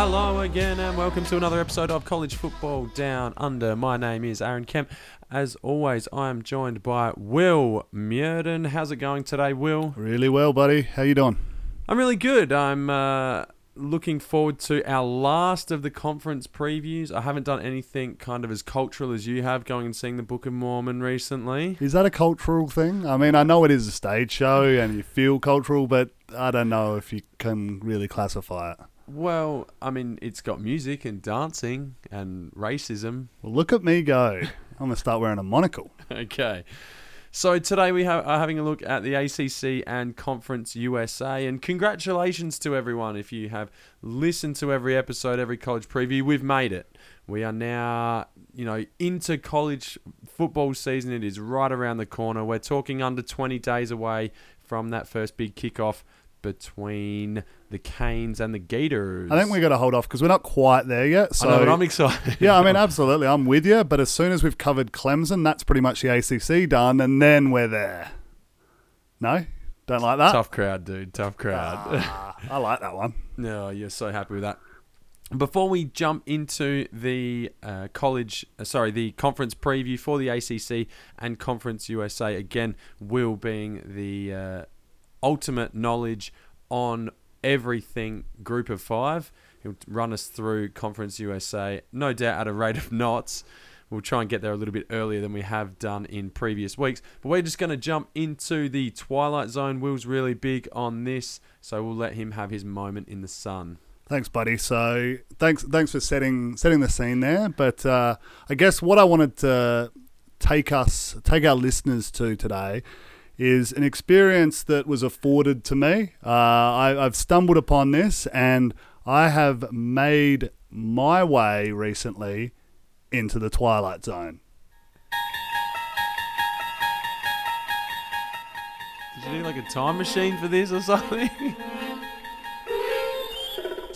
Hello again, and welcome to another episode of College Football Down Under. My name is Aaron Kemp. As always, I am joined by Will Murden. How's it going today, Will? Really well, buddy. How you doing? I'm really good. I'm uh, looking forward to our last of the conference previews. I haven't done anything kind of as cultural as you have, going and seeing the Book of Mormon recently. Is that a cultural thing? I mean, I know it is a stage show and you feel cultural, but I don't know if you can really classify it. Well, I mean, it's got music and dancing and racism. Well, look at me go. I'm going to start wearing a monocle. Okay. So today we have, are having a look at the ACC and Conference USA, and congratulations to everyone if you have listened to every episode, every college preview. We've made it. We are now, you know, into college football season. It is right around the corner. We're talking under 20 days away from that first big kickoff between the Canes and the Gators. I think we got to hold off because we're not quite there yet. So I know, but I'm excited. yeah, I mean, absolutely, I'm with you. But as soon as we've covered Clemson, that's pretty much the ACC done, and then we're there. No, don't like that. Tough crowd, dude. Tough crowd. Ah, I like that one. No, you're so happy with that. Before we jump into the uh, college, uh, sorry, the conference preview for the ACC and Conference USA, again, Will being the uh, ultimate knowledge on everything group of five. He'll run us through Conference USA, no doubt at a rate of knots. We'll try and get there a little bit earlier than we have done in previous weeks. But we're just going to jump into the Twilight Zone. Will's really big on this, so we'll let him have his moment in the sun. Thanks, buddy. So thanks, thanks for setting setting the scene there. But uh, I guess what I wanted to take us, take our listeners to today, is an experience that was afforded to me. Uh, I, I've stumbled upon this, and I have made my way recently into the Twilight Zone. Did you need like a time machine for this or something?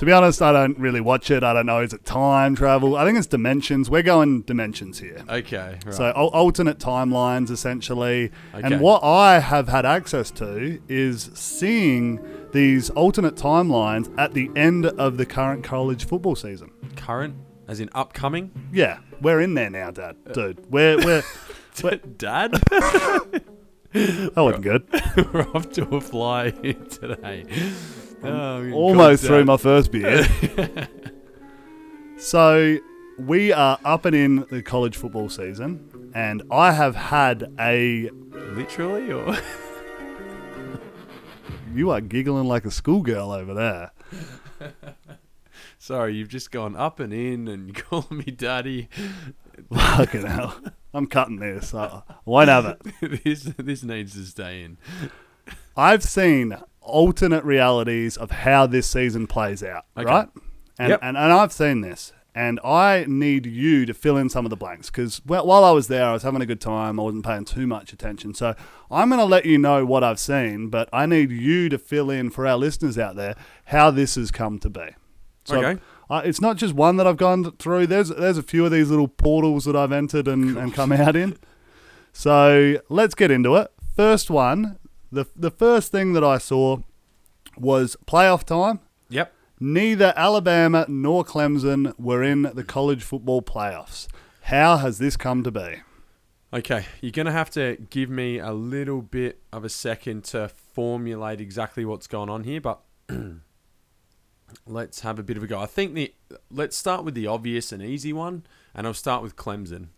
To be honest, I don't really watch it. I don't know. Is it time travel? I think it's dimensions. We're going dimensions here. okay, right. So al- alternate timelines, essentially. Okay. And what I have had access to is seeing these alternate timelines at the end of the current college football season. current, as in upcoming. Yeah, we're in there now, Dad. Uh, Dude, we're we're, we're Dad, that wasn't good. we're off to a fly today. Oh, oh Almost through my first beer. so we are up and in the college football season, and I have had a. Literally, or You are giggling like a schoolgirl over there. sorry, you've just gone up and in and you call me daddy. Fucking hell. I'm cutting this. I won't have it. this this needs to stay in. I've seen alternate realities of how this season plays out, Okay. right? And, Yep. and and I've seen this, and I need you to fill in some of the blanks because while I was there, I was having a good time. I wasn't paying too much attention, so I'm going to let you know what I've seen, but I need you to fill in for our listeners out there how this has come to be. So Okay. uh, it's not just one that I've gone through. There's there's a few of these little portals that I've entered and, and come out in. So let's get into it. First one, the the first thing that I saw was playoff time. Yep. Neither Alabama nor Clemson were in the college football playoffs. How has this come to be? Okay, you're gonna have to give me a little bit of a second to formulate exactly what's going on here, but let's have a bit of a go. I think the let's start with the obvious and easy one, and I'll start with Clemson.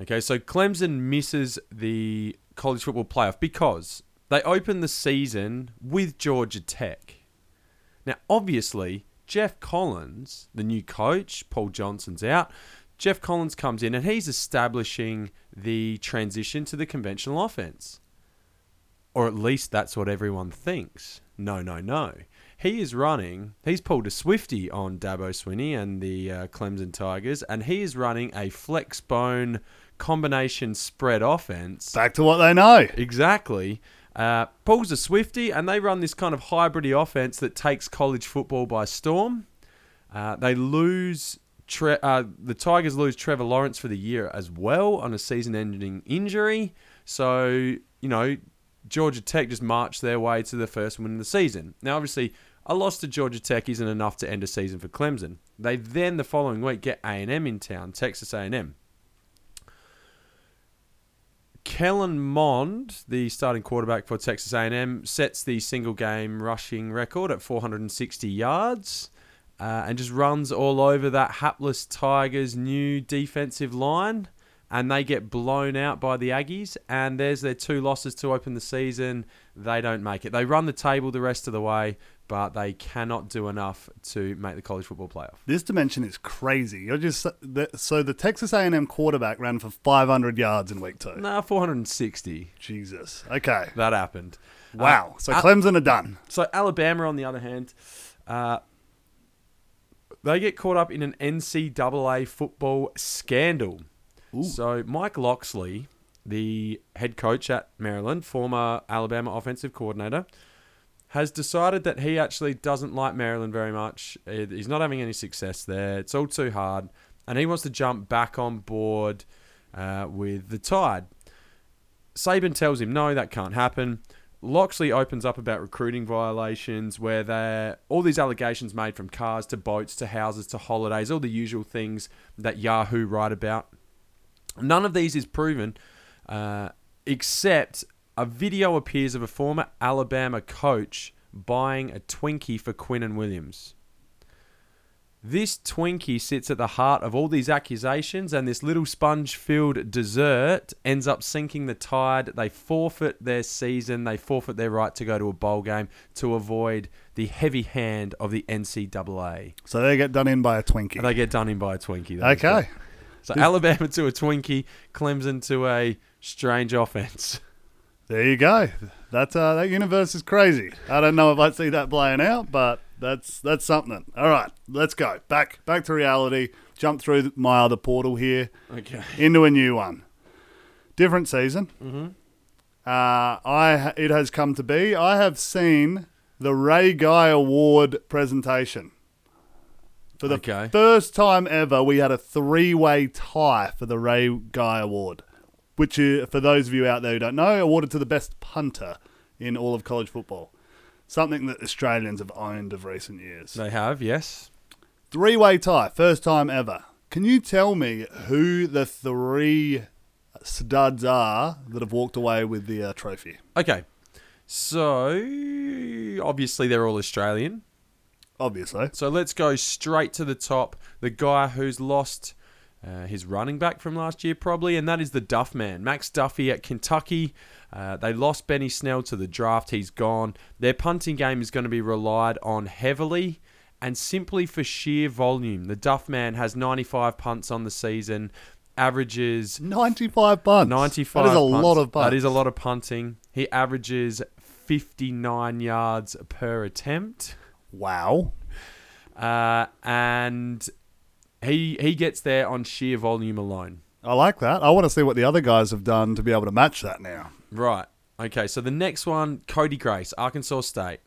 Okay, so Clemson misses the college football playoff because they open the season with Georgia Tech. Now, obviously, Geoff Collins, the new coach, Paul Johnson's out. Geoff Collins comes in and he's establishing the transition to the conventional offense. Or at least that's what everyone thinks. No, no, no. He is running, he's pulled a Swifty on Dabo Swinney and the uh, Clemson Tigers, and he is running a flex bone combination spread offense. Back to what they know. Exactly. Uh, pulls a Swifty, and they run this kind of hybridy offense that takes college football by storm. Uh, they lose. Tre- uh, the Tigers lose Trevor Lawrence for the year as well on a season-ending injury. So you know, Georgia Tech just marched their way to the first win of the season. Now, obviously, A loss to Georgia Tech isn't enough to end a season for Clemson. They then the following week get A&M in town, Texas A&M. Kellen Mond, the starting quarterback for Texas A&M, sets the single game rushing record at 460 yards uh, and just runs all over that hapless Tigers' new defensive line. And they get blown out by the Aggies, and there's their two losses to open the season. They don't make it. They run the table the rest of the way, but they cannot do enough to make the college football playoff. This dimension is crazy. You're just so the Texas A&M quarterback ran for 500 yards in week two. Nah, 460. Jesus. Okay. That happened. Wow. Uh, so Clemson are done. So Alabama, on the other hand, uh, they get caught up in an NCAA football scandal. So Mike Locksley, the head coach at Maryland, former Alabama offensive coordinator, has decided that he actually doesn't like Maryland very much. He's not having any success there. It's all too hard, and he wants to jump back on board uh, with the Tide. Saban tells him no, that can't happen. Locksley opens up about recruiting violations where there all these allegations made from cars to boats to houses to holidays, all the usual things that Yahoo write about. None of these is proven, uh, except a video appears of a former Alabama coach buying a Twinkie for Quinnen Williams. This Twinkie sits at the heart of all these accusations, and this little sponge filled dessert ends up sinking the tide. They forfeit their season, they forfeit their right to go to a bowl game to avoid the heavy hand of the NCAA. So they get done in by a Twinkie. And they get done in by a Twinkie. okay. So Alabama to a Twinkie, Clemson to a strange offense. There you go. That uh, that universe is crazy. I don't know if I see that playing out, but that's that's something. All right, let's go back back to reality. Jump through my other portal here Okay. into a new one. Different season. Mm-hmm. Uh, I it has come to be. I have seen the Ray Guy Award presentation. For the Okay. first time ever, we had a three-way tie for the Ray Guy Award, which, uh, for those of you out there who don't know, awarded to the best punter in all of college football. Something that Australians have owned of recent years. They have, yes. Three-way tie, first time ever. Can you tell me who the three studs are that have walked away with the uh, trophy? Okay. So, obviously, they're all Australian. Obviously. So let's go straight to the top. The guy who's lost uh, his running back from last year, probably, and that is the Duff Man, Max Duffy at Kentucky. Uh, they lost Benny Snell to the draft. He's gone. Their punting game is going to be relied on heavily and simply for sheer volume. The Duff Man has 95 punts on the season, averages 95 punts. 95. That is a punts. lot of punts. That is a lot of punting. He averages 59 yards per attempt. Wow. Uh, and he he gets there on sheer volume alone. I like that. I want to see what the other guys have done to be able to match that now. Right. Okay. So the next one, Cody Grace, Arkansas State.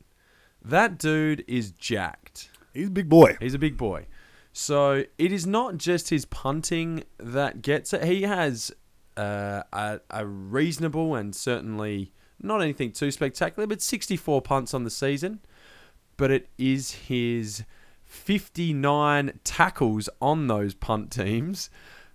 That dude is jacked. He's a big boy. He's a big boy. So it is not just his punting that gets it. He has uh, a, a reasonable and certainly not anything too spectacular, but 64 punts on the season. But it is his 59 tackles on those punt teams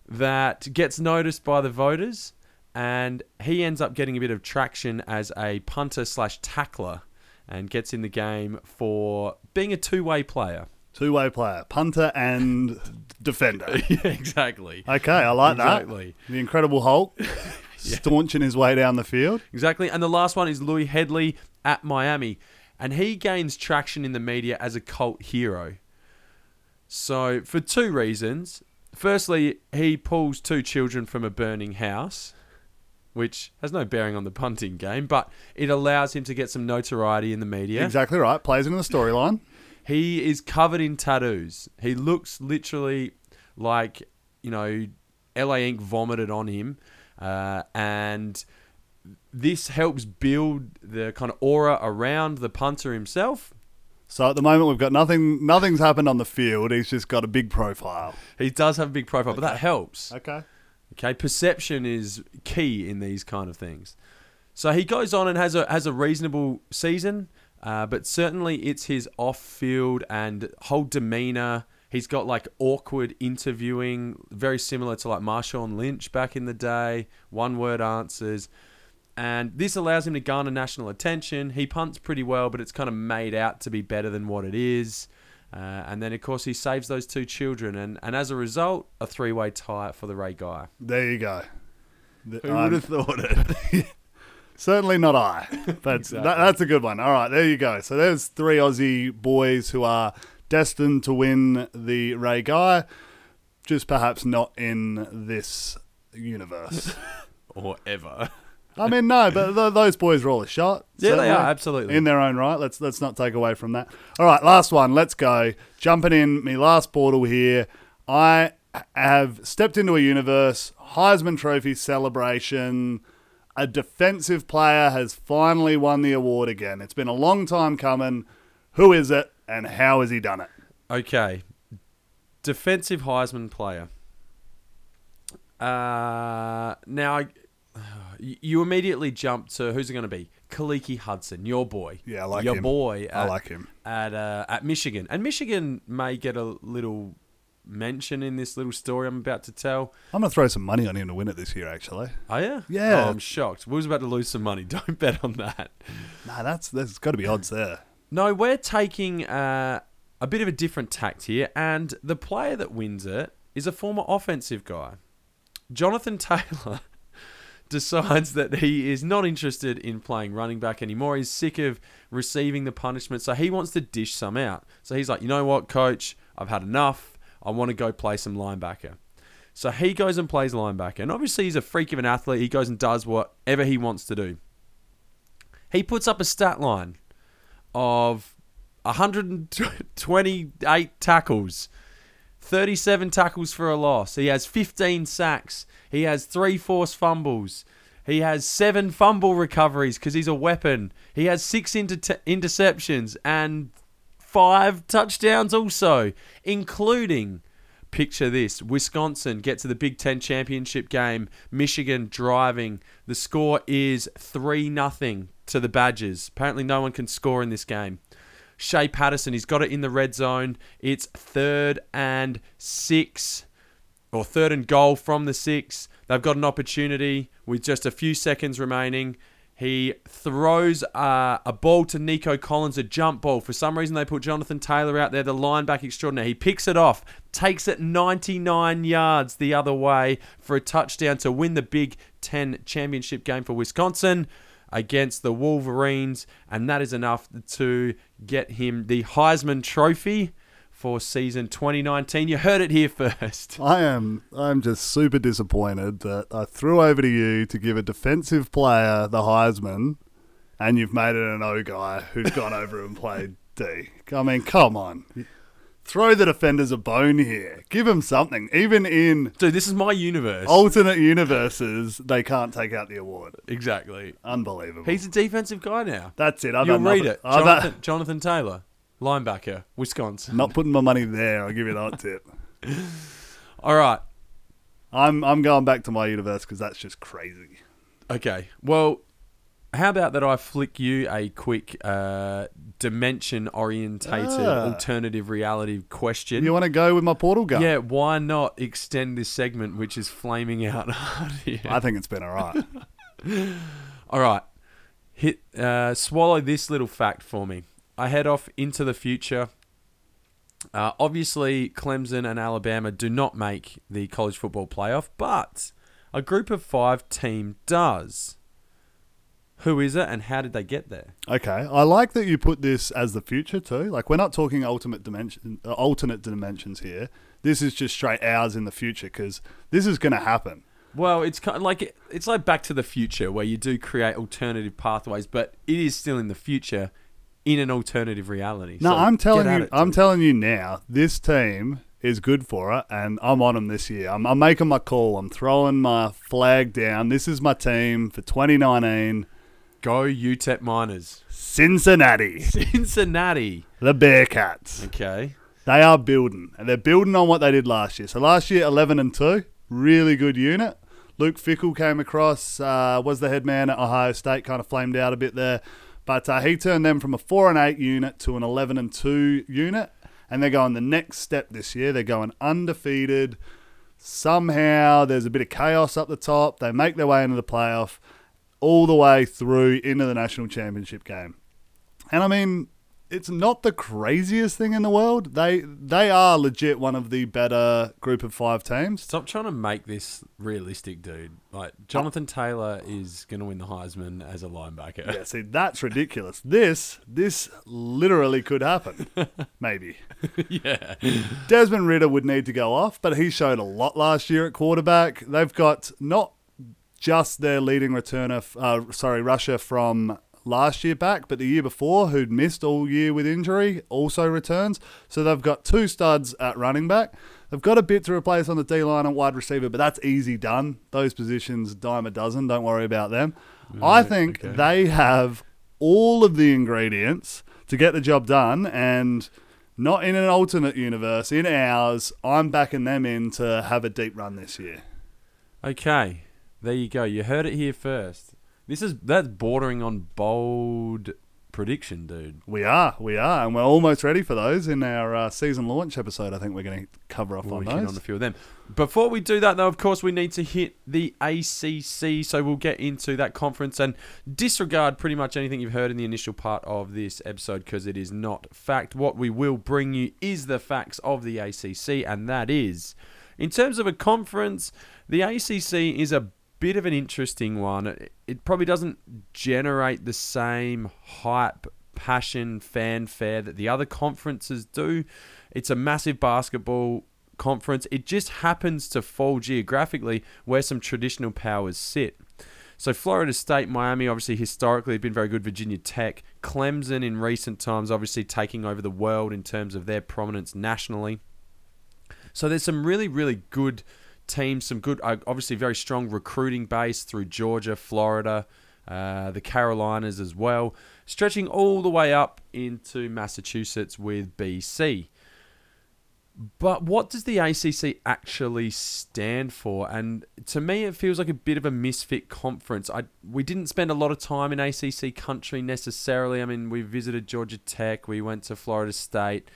that gets noticed by the voters. And he ends up getting a bit of traction as a punter slash tackler and gets in the game for being a two way player. Two way player, punter and defender. yeah, exactly. Okay, I like that. Exactly. that. The Incredible Hulk staunching his way down the field. Exactly. And the last one is Louis Hedley at Miami. And he gains traction in the media as a cult hero. So, for two reasons. Firstly, he pulls two children from a burning house, which has no bearing on the punting game, but it allows him to get some notoriety in the media. Exactly right. Plays into the storyline. He is covered in tattoos. He looks literally like, you know, LA Ink vomited on him. Uh, and this helps build the kind of aura around the punter himself. So at the moment we've got nothing. Nothing's happened on the field. He's just got a big profile. He does have a big profile, but that helps. Okay. Okay, perception is key in these kind of things. So he goes on and has a has a reasonable season. Uh, but certainly it's his off field and whole demeanor. He's got like awkward interviewing, very similar to like Marshawn Lynch back in the day, one word answers. And this allows him to garner national attention. He punts pretty well, but it's kind of made out to be better than what it is. Uh, and then, of course, he saves those two children. And, and as a result, a three way tie for the Ray Guy. There you go. The- Who I'm- would have thought it? Certainly not I, but Exactly. that, that's a good one. All right, there you go. So there's three Aussie boys who are destined to win the Ray Guy, just perhaps not in this universe. or ever. I mean, no, but th- those boys are all a shot. Yeah, they are, absolutely. in their own right. Let's let's not take away from that. All right, last one. Let's go. Jumping in, me last portal here. I have stepped into a universe. Heisman Trophy celebration. A defensive player has finally won the award again. It's been a long time coming. Who is it, and how has he done it? Okay. Defensive Heisman player. Uh, now, I- you immediately jump to who's it going to be? Khaleke Hudson, your boy. Yeah, I like your him. boy. I at- like him. at uh, at Michigan, and Michigan may get a little mention in this little story I'm about to tell. I'm gonna throw some money on him to win it this year. Actually, Oh yeah, Yeah. Oh, I'm shocked. We was about to lose some money. Don't bet on that. nah, that's there's got to be odds there. No, we're taking uh, a bit of a different tact here, and the player that wins it is a former offensive guy. Jonathan Taylor decides that he is not interested in playing running back anymore. He's sick of receiving the punishment, so he wants to dish some out. So he's like, you know what, coach, I've had enough. I want to go play some linebacker. So he goes and plays linebacker, and obviously he's a freak of an athlete. He goes and does whatever he wants to do. He puts up a stat line of 128 tackles, 37 tackles for a loss. He has 15 sacks. He has three forced fumbles. He has seven fumble recoveries because he's a weapon. He has six inter- interceptions and five touchdowns also, including. Picture this Wisconsin get to the Big Ten championship game, Michigan driving. The score is 3 0 to the Badgers. Apparently, no one can score in this game. Shea Patterson, he's got it in the red zone. It's third and six, or third and goal from the six. They've got an opportunity with just a few seconds remaining. He throws uh, a ball to Nico Collins, a jump ball. For some reason, they put Jonathan Taylor out there, the linebacker extraordinaire. He picks it off, takes it 99 yards the other way for a touchdown to win the Big Ten championship game for Wisconsin against the Wolverines, and that is enough to get him the Heisman Trophy for season 2019. You heard it here first. I am I'm just super disappointed that I threw over to you to give a defensive player the Heisman and you've made it an O guy who's gone over and played D. I mean, come on. Throw the defenders a bone here. Give them something. Even in Dude, this is my universe. alternate universes, they can't take out the award. exactly. Unbelievable. He's a defensive guy now. That's it. I've You'll had read nothing- it. I've Jonathan, had- Jonathan Taylor, linebacker, Wisconsin. Not putting my money there. I'll give you that tip. All right. I'm I'm going back to my universe because that's just crazy. Okay. Well, how about that I flick you a quick uh, dimension orientated Ah. alternative reality question? You want to go with my portal gun? yeah, why not extend this segment, which is flaming out hard here? I think it's been all right. All right. Hit uh, swallow this little fact for me. I head off into the future. Uh, obviously, Clemson and Alabama do not make the college football playoff, but a group of five team does. Who is it, and how did they get there? Okay, I like that you put this as the future too. Like we're not talking ultimate dimension, uh, alternate dimensions here. This is just straight hours in the future because this is going to happen. Well, it's kind of like it's like Back to the Future, where you do create alternative pathways, but it is still in the future, in an alternative reality. No, So I'm telling you, it, I'm telling you now. This team is good for it, and I'm on them this year. I'm, I'm making my call. I'm throwing my flag down. This is my team for 2019. Go UTEP Miners. Cincinnati, Cincinnati. the Bearcats. Okay. They are building, and they're building on what they did last year. So last year, 11 and 2, really good unit. Luke Fickell came across, uh, was the head man at Ohio State, kind of flamed out a bit there. But uh, he turned them from a four and eight unit to an eleven and two unit, and they're going the next step this year. They're going undefeated. Somehow there's a bit of chaos up the top. They make their way into the playoff, all the way through into the national championship game. And I mean, it's not the craziest thing in the world. They they are legit one of the better group of five teams. Stop trying to make this realistic, dude. Like Jonathan Taylor is going to win the Heisman as a linebacker. Yeah, see, that's ridiculous. This this literally could happen. Maybe. yeah. Desmond Ridder would need to go off, but he showed a lot last year at quarterback. They've got not just their leading returner, uh, sorry, rusher from last year back, but the year before, who'd missed all year with injury, also returns. So they've got two studs at running back. They've got a bit to replace on the D line and wide receiver, but that's easy done. Those positions, dime a dozen. Don't worry about them. I think okay. they have all of the ingredients to get the job done and. Not in an alternate universe, in ours, I'm backing them in to have a deep run this year. Okay. There you go. You heard it here first. This is that's bordering on bold prediction, dude. We are, we are, and we're almost ready for those in our uh, season launch episode. I think we're going to cover off We'll on those. on a few of them. Before we do that, though, of course, we need to hit the ACC. So we'll get into that conference and disregard pretty much anything you've heard in the initial part of this episode because it is not fact. What we will bring you is the facts of the ACC, and that is, in terms of a conference, the ACC is a bit of an interesting one. It, it probably doesn't generate the same hype, passion, fanfare that the other conferences do. It's a massive basketball conference. It just happens to fall geographically where some traditional powers sit. So Florida State, Miami, obviously historically have been very good. Virginia Tech, Clemson in recent times, obviously taking over the world in terms of their prominence nationally. So there's some really, really good teams, some good, uh, obviously very strong recruiting base through Georgia, Florida, uh, the Carolinas as well, stretching all the way up into Massachusetts with BC. But what does the ACC actually stand for? And to me, it feels like a bit of a misfit conference. I we didn't spend a lot of time in ACC country necessarily. I mean, we visited Georgia Tech, we went to Florida State,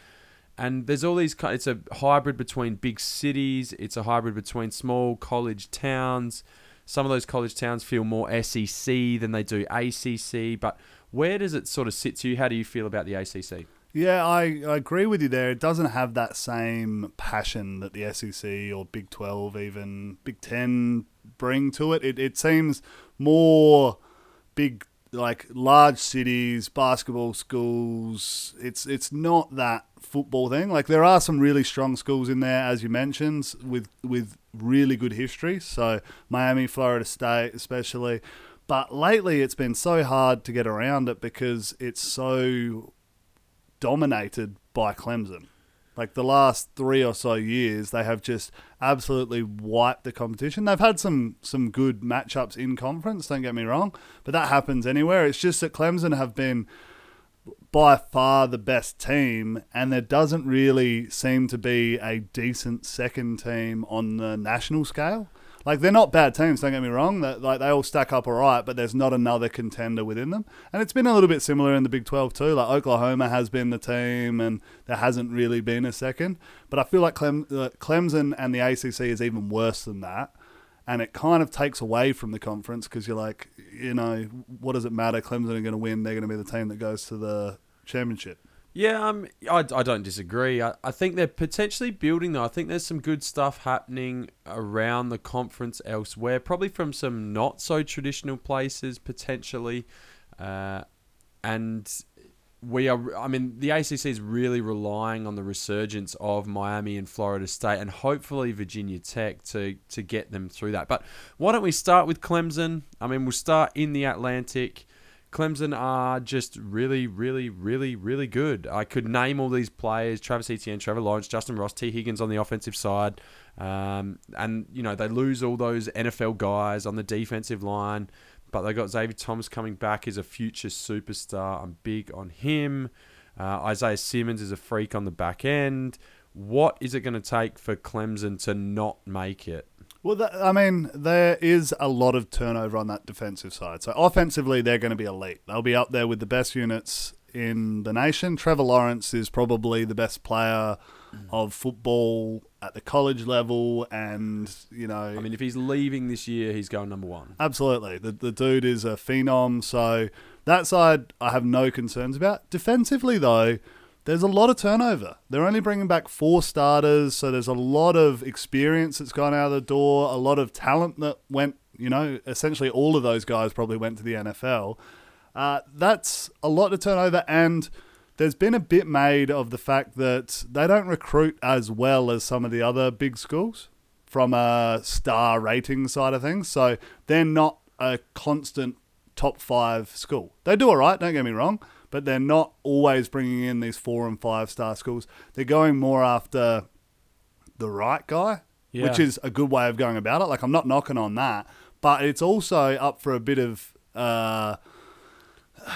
and there's all these. It's a hybrid between big cities. It's a hybrid between small college towns. Some of those college towns feel more SEC than they do ACC. But where does it sort of sit to you? How do you feel about the ACC? Yeah, I, I agree with you there. It doesn't have that same passion that the SEC or Big 12, even Big 10 bring to it. It, it seems more big, like large cities, basketball schools. It's, it's not that football thing. Like there are some really strong schools in there, as you mentioned, with, with really good history. So Miami, Florida State, especially. But lately, it's been so hard to get around it because it's so dominated by Clemson. Like the last three or so years, they have just absolutely wiped the competition. They've had some some good matchups in conference. Don't get me wrong, but that happens anywhere. It's just that Clemson have been by far the best team, and there doesn't really seem to be a decent second team on the national scale. Like they're not bad teams, don't get me wrong. That like they all stack up all right, but there's not another contender within them. And it's been a little bit similar in the Big 12 too. Like Oklahoma has been the team, and there hasn't really been a second. But I feel like Clem, uh, Clemson and the ACC is even worse than that. And it kind of takes away from the conference because you're like, you know, what does it matter? Clemson are going to win. They're going to be the team that goes to the championship. Yeah, um, I, I don't disagree. I, I think they're potentially building, though. I think there's some good stuff happening around the conference elsewhere, probably from some not so traditional places, potentially. Uh, and we are, I mean, the ACC is really relying on the resurgence of Miami and Florida State and hopefully Virginia Tech to, to get them through that. But why don't we start with Clemson? I mean, we'll start in the Atlantic. Clemson are just really, really, really, really good. I could name all these players: Travis Etienne, Trevor Lawrence, Justin Ross, Tee Higgins on the offensive side, um, and you know they lose all those NFL guys on the defensive line, but they got Xavier Thomas coming back as a future superstar. I'm big on him. Uh, Isaiah Simmons is a freak on the back end. What is it going to take for Clemson to not make it? Well, that, I mean, there is a lot of turnover on that defensive side. So offensively, they're going to be elite. They'll be up there with the best units in the nation. Trevor Lawrence is probably the best player mm. of football at the college level, and you know, I mean, if he's leaving this year, he's going number one. Absolutely. The, the dude is a phenom. So that side, I have no concerns about. Defensively, though, there's a lot of turnover. They're only bringing back four starters. So there's a lot of experience that's gone out of the door, a lot of talent that went, you know, essentially all of those guys probably went to the NFL. Uh, that's a lot to turn over. And there's been a bit made of the fact that they don't recruit as well as some of the other big schools from a star rating side of things. So they're not a constant top five school. They do all right, don't get me wrong, but they're not always bringing in these four and five star schools. They're going more after the right guy, Yeah. which is a good way of going about it. Like, I'm not knocking on that, but it's also up for a bit of. Uh,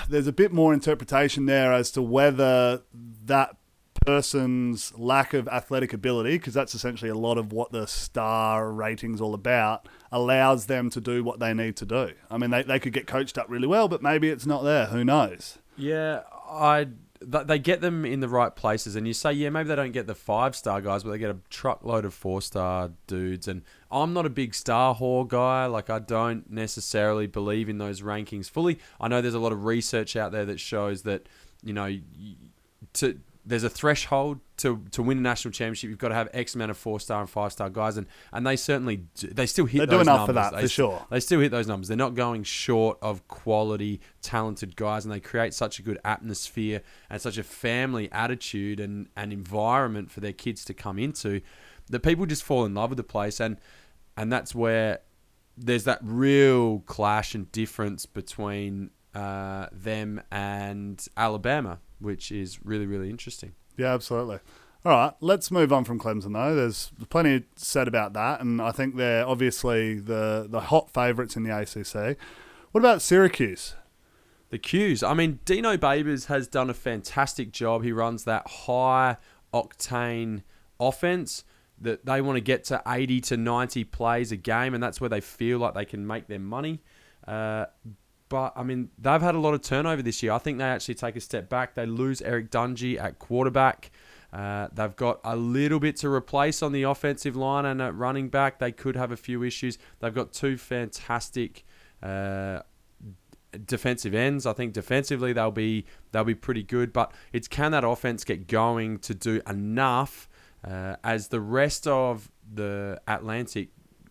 there's a bit more interpretation there as to whether that person's lack of athletic ability, because that's essentially a lot of what the star rating's all about, allows them to do what they need to do. I mean, they, they could get coached up really well, but maybe it's not there. Who knows? Yeah, I they get them in the right places, and you say, yeah, maybe they don't get the five star guys, but they get a truckload of four star dudes. And I'm not a big star whore guy. Like I don't necessarily believe in those rankings fully. I know there's a lot of research out there that shows that you know to there's a threshold to, to win a national championship. You've got to have X amount of four star and five star guys, and, and they certainly do, they still hit. They do enough for that, They for sure. They still hit those numbers. They're not going short of quality, talented guys, and they create such a good atmosphere and such a family attitude and, and environment for their kids to come into that people just fall in love with the place, and and that's where there's that real clash and difference between uh, them and Alabama, which is really really interesting. Yeah, absolutely. All right, let's move on from Clemson though. There's plenty said about that, and I think they're obviously the the hot favourites in the ACC. What about Syracuse? The cues. I mean, Dino Babers has done a fantastic job. He runs that high octane offense that they want to get to 80 to 90 plays a game, and that's where they feel like they can make their money. Uh, but I mean, they've had a lot of turnover this year. I think they actually take a step back. They lose Eric Dungey at quarterback. Uh, they've got a little bit to replace on the offensive line and at running back. They could have a few issues. They've got two fantastic uh, defensive ends. I think defensively they'll be they'll be pretty good, but it's can that offense get going to do enough uh, as the rest of the Atlantic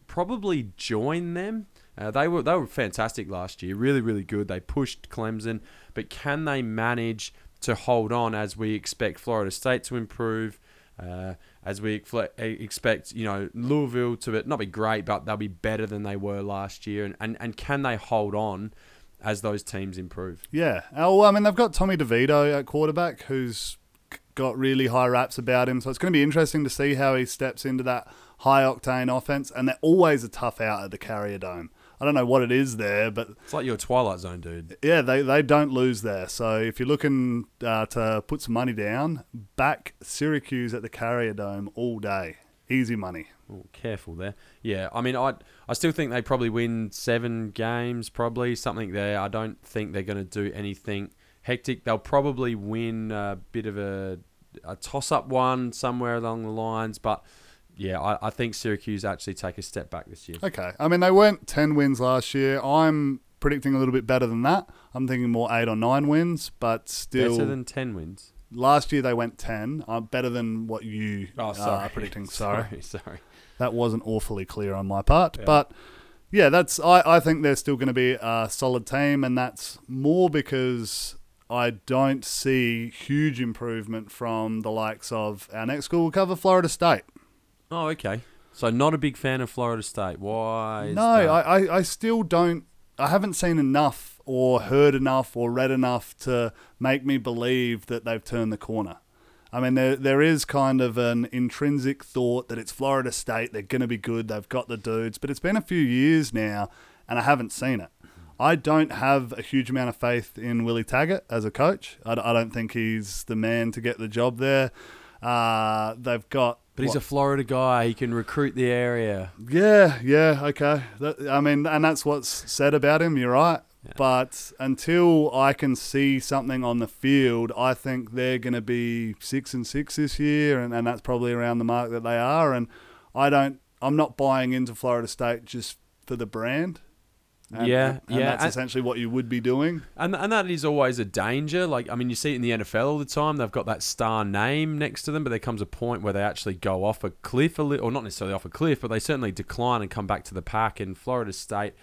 probably join them. Uh, they were they were fantastic last year, really really good. They pushed Clemson, but can they manage to hold on as we expect Florida State to improve? Uh, as we expect, you know, Louisville to not be great, but they'll be better than they were last year. And, and, and can they hold on as those teams improve? Yeah. Oh, well, I mean, they've got Tommy DeVito at quarterback, who's got really high raps about him. So it's going to be interesting to see how he steps into that high octane offense. And they're always a tough out at the Carrier Dome. I don't know what it is there, but It's like your Twilight Zone, dude. yeah, they, they don't lose there. So if you're looking uh, to put some money down, back Syracuse at the Carrier Dome all day. Easy money. Oh, careful there. Yeah, I mean, I I still think they probably win seven games, probably something there. I don't think they're going to do anything hectic. They'll probably win a bit of a a toss up one somewhere along the lines, but yeah, I, I think Syracuse actually take a step back this year. Okay. I mean, they weren't 10 wins last year. I'm predicting a little bit better than that. I'm thinking more eight or nine wins, but still. Better than ten wins. last year they went 10. Uh, better than what you Oh, uh, sorry. are predicting. Sorry. sorry, sorry. That wasn't awfully clear on my part. Yeah. But yeah, that's I, I think they're still going to be a solid team, and that's more because I don't see huge improvement from the likes of our next school We'll cover Florida State. Oh, okay. So not a big fan of Florida State. Why? No? I, I, I still don't. I haven't seen enough or heard enough or read enough to make me believe that they've turned the corner. I mean, there there is kind of an intrinsic thought that it's Florida State. They're going to be good. They've got the dudes, but it's been a few years now, and I haven't seen it. I don't have a huge amount of faith in Willie Taggart as a coach. I, I don't think he's the man to get the job there. Uh, they've got. But he's what- a Florida guy. He can recruit the area. Yeah, yeah, okay. That, I mean, and that's what's said about him. You're right. But until I can see something on the field, I think they're going to be six and six this year, and, and that's probably around the mark that they are. And I don't, I'm not buying into Florida State just for the brand. And, Yeah, and yeah, that's and- essentially what you would be doing. And and that is always a danger. Like I mean, you see it in the NFL all the time. They've got that star name next to them, but there comes a point where they actually go off a cliff a little, or not necessarily off a cliff, but they certainly decline and come back to the pack. And Florida State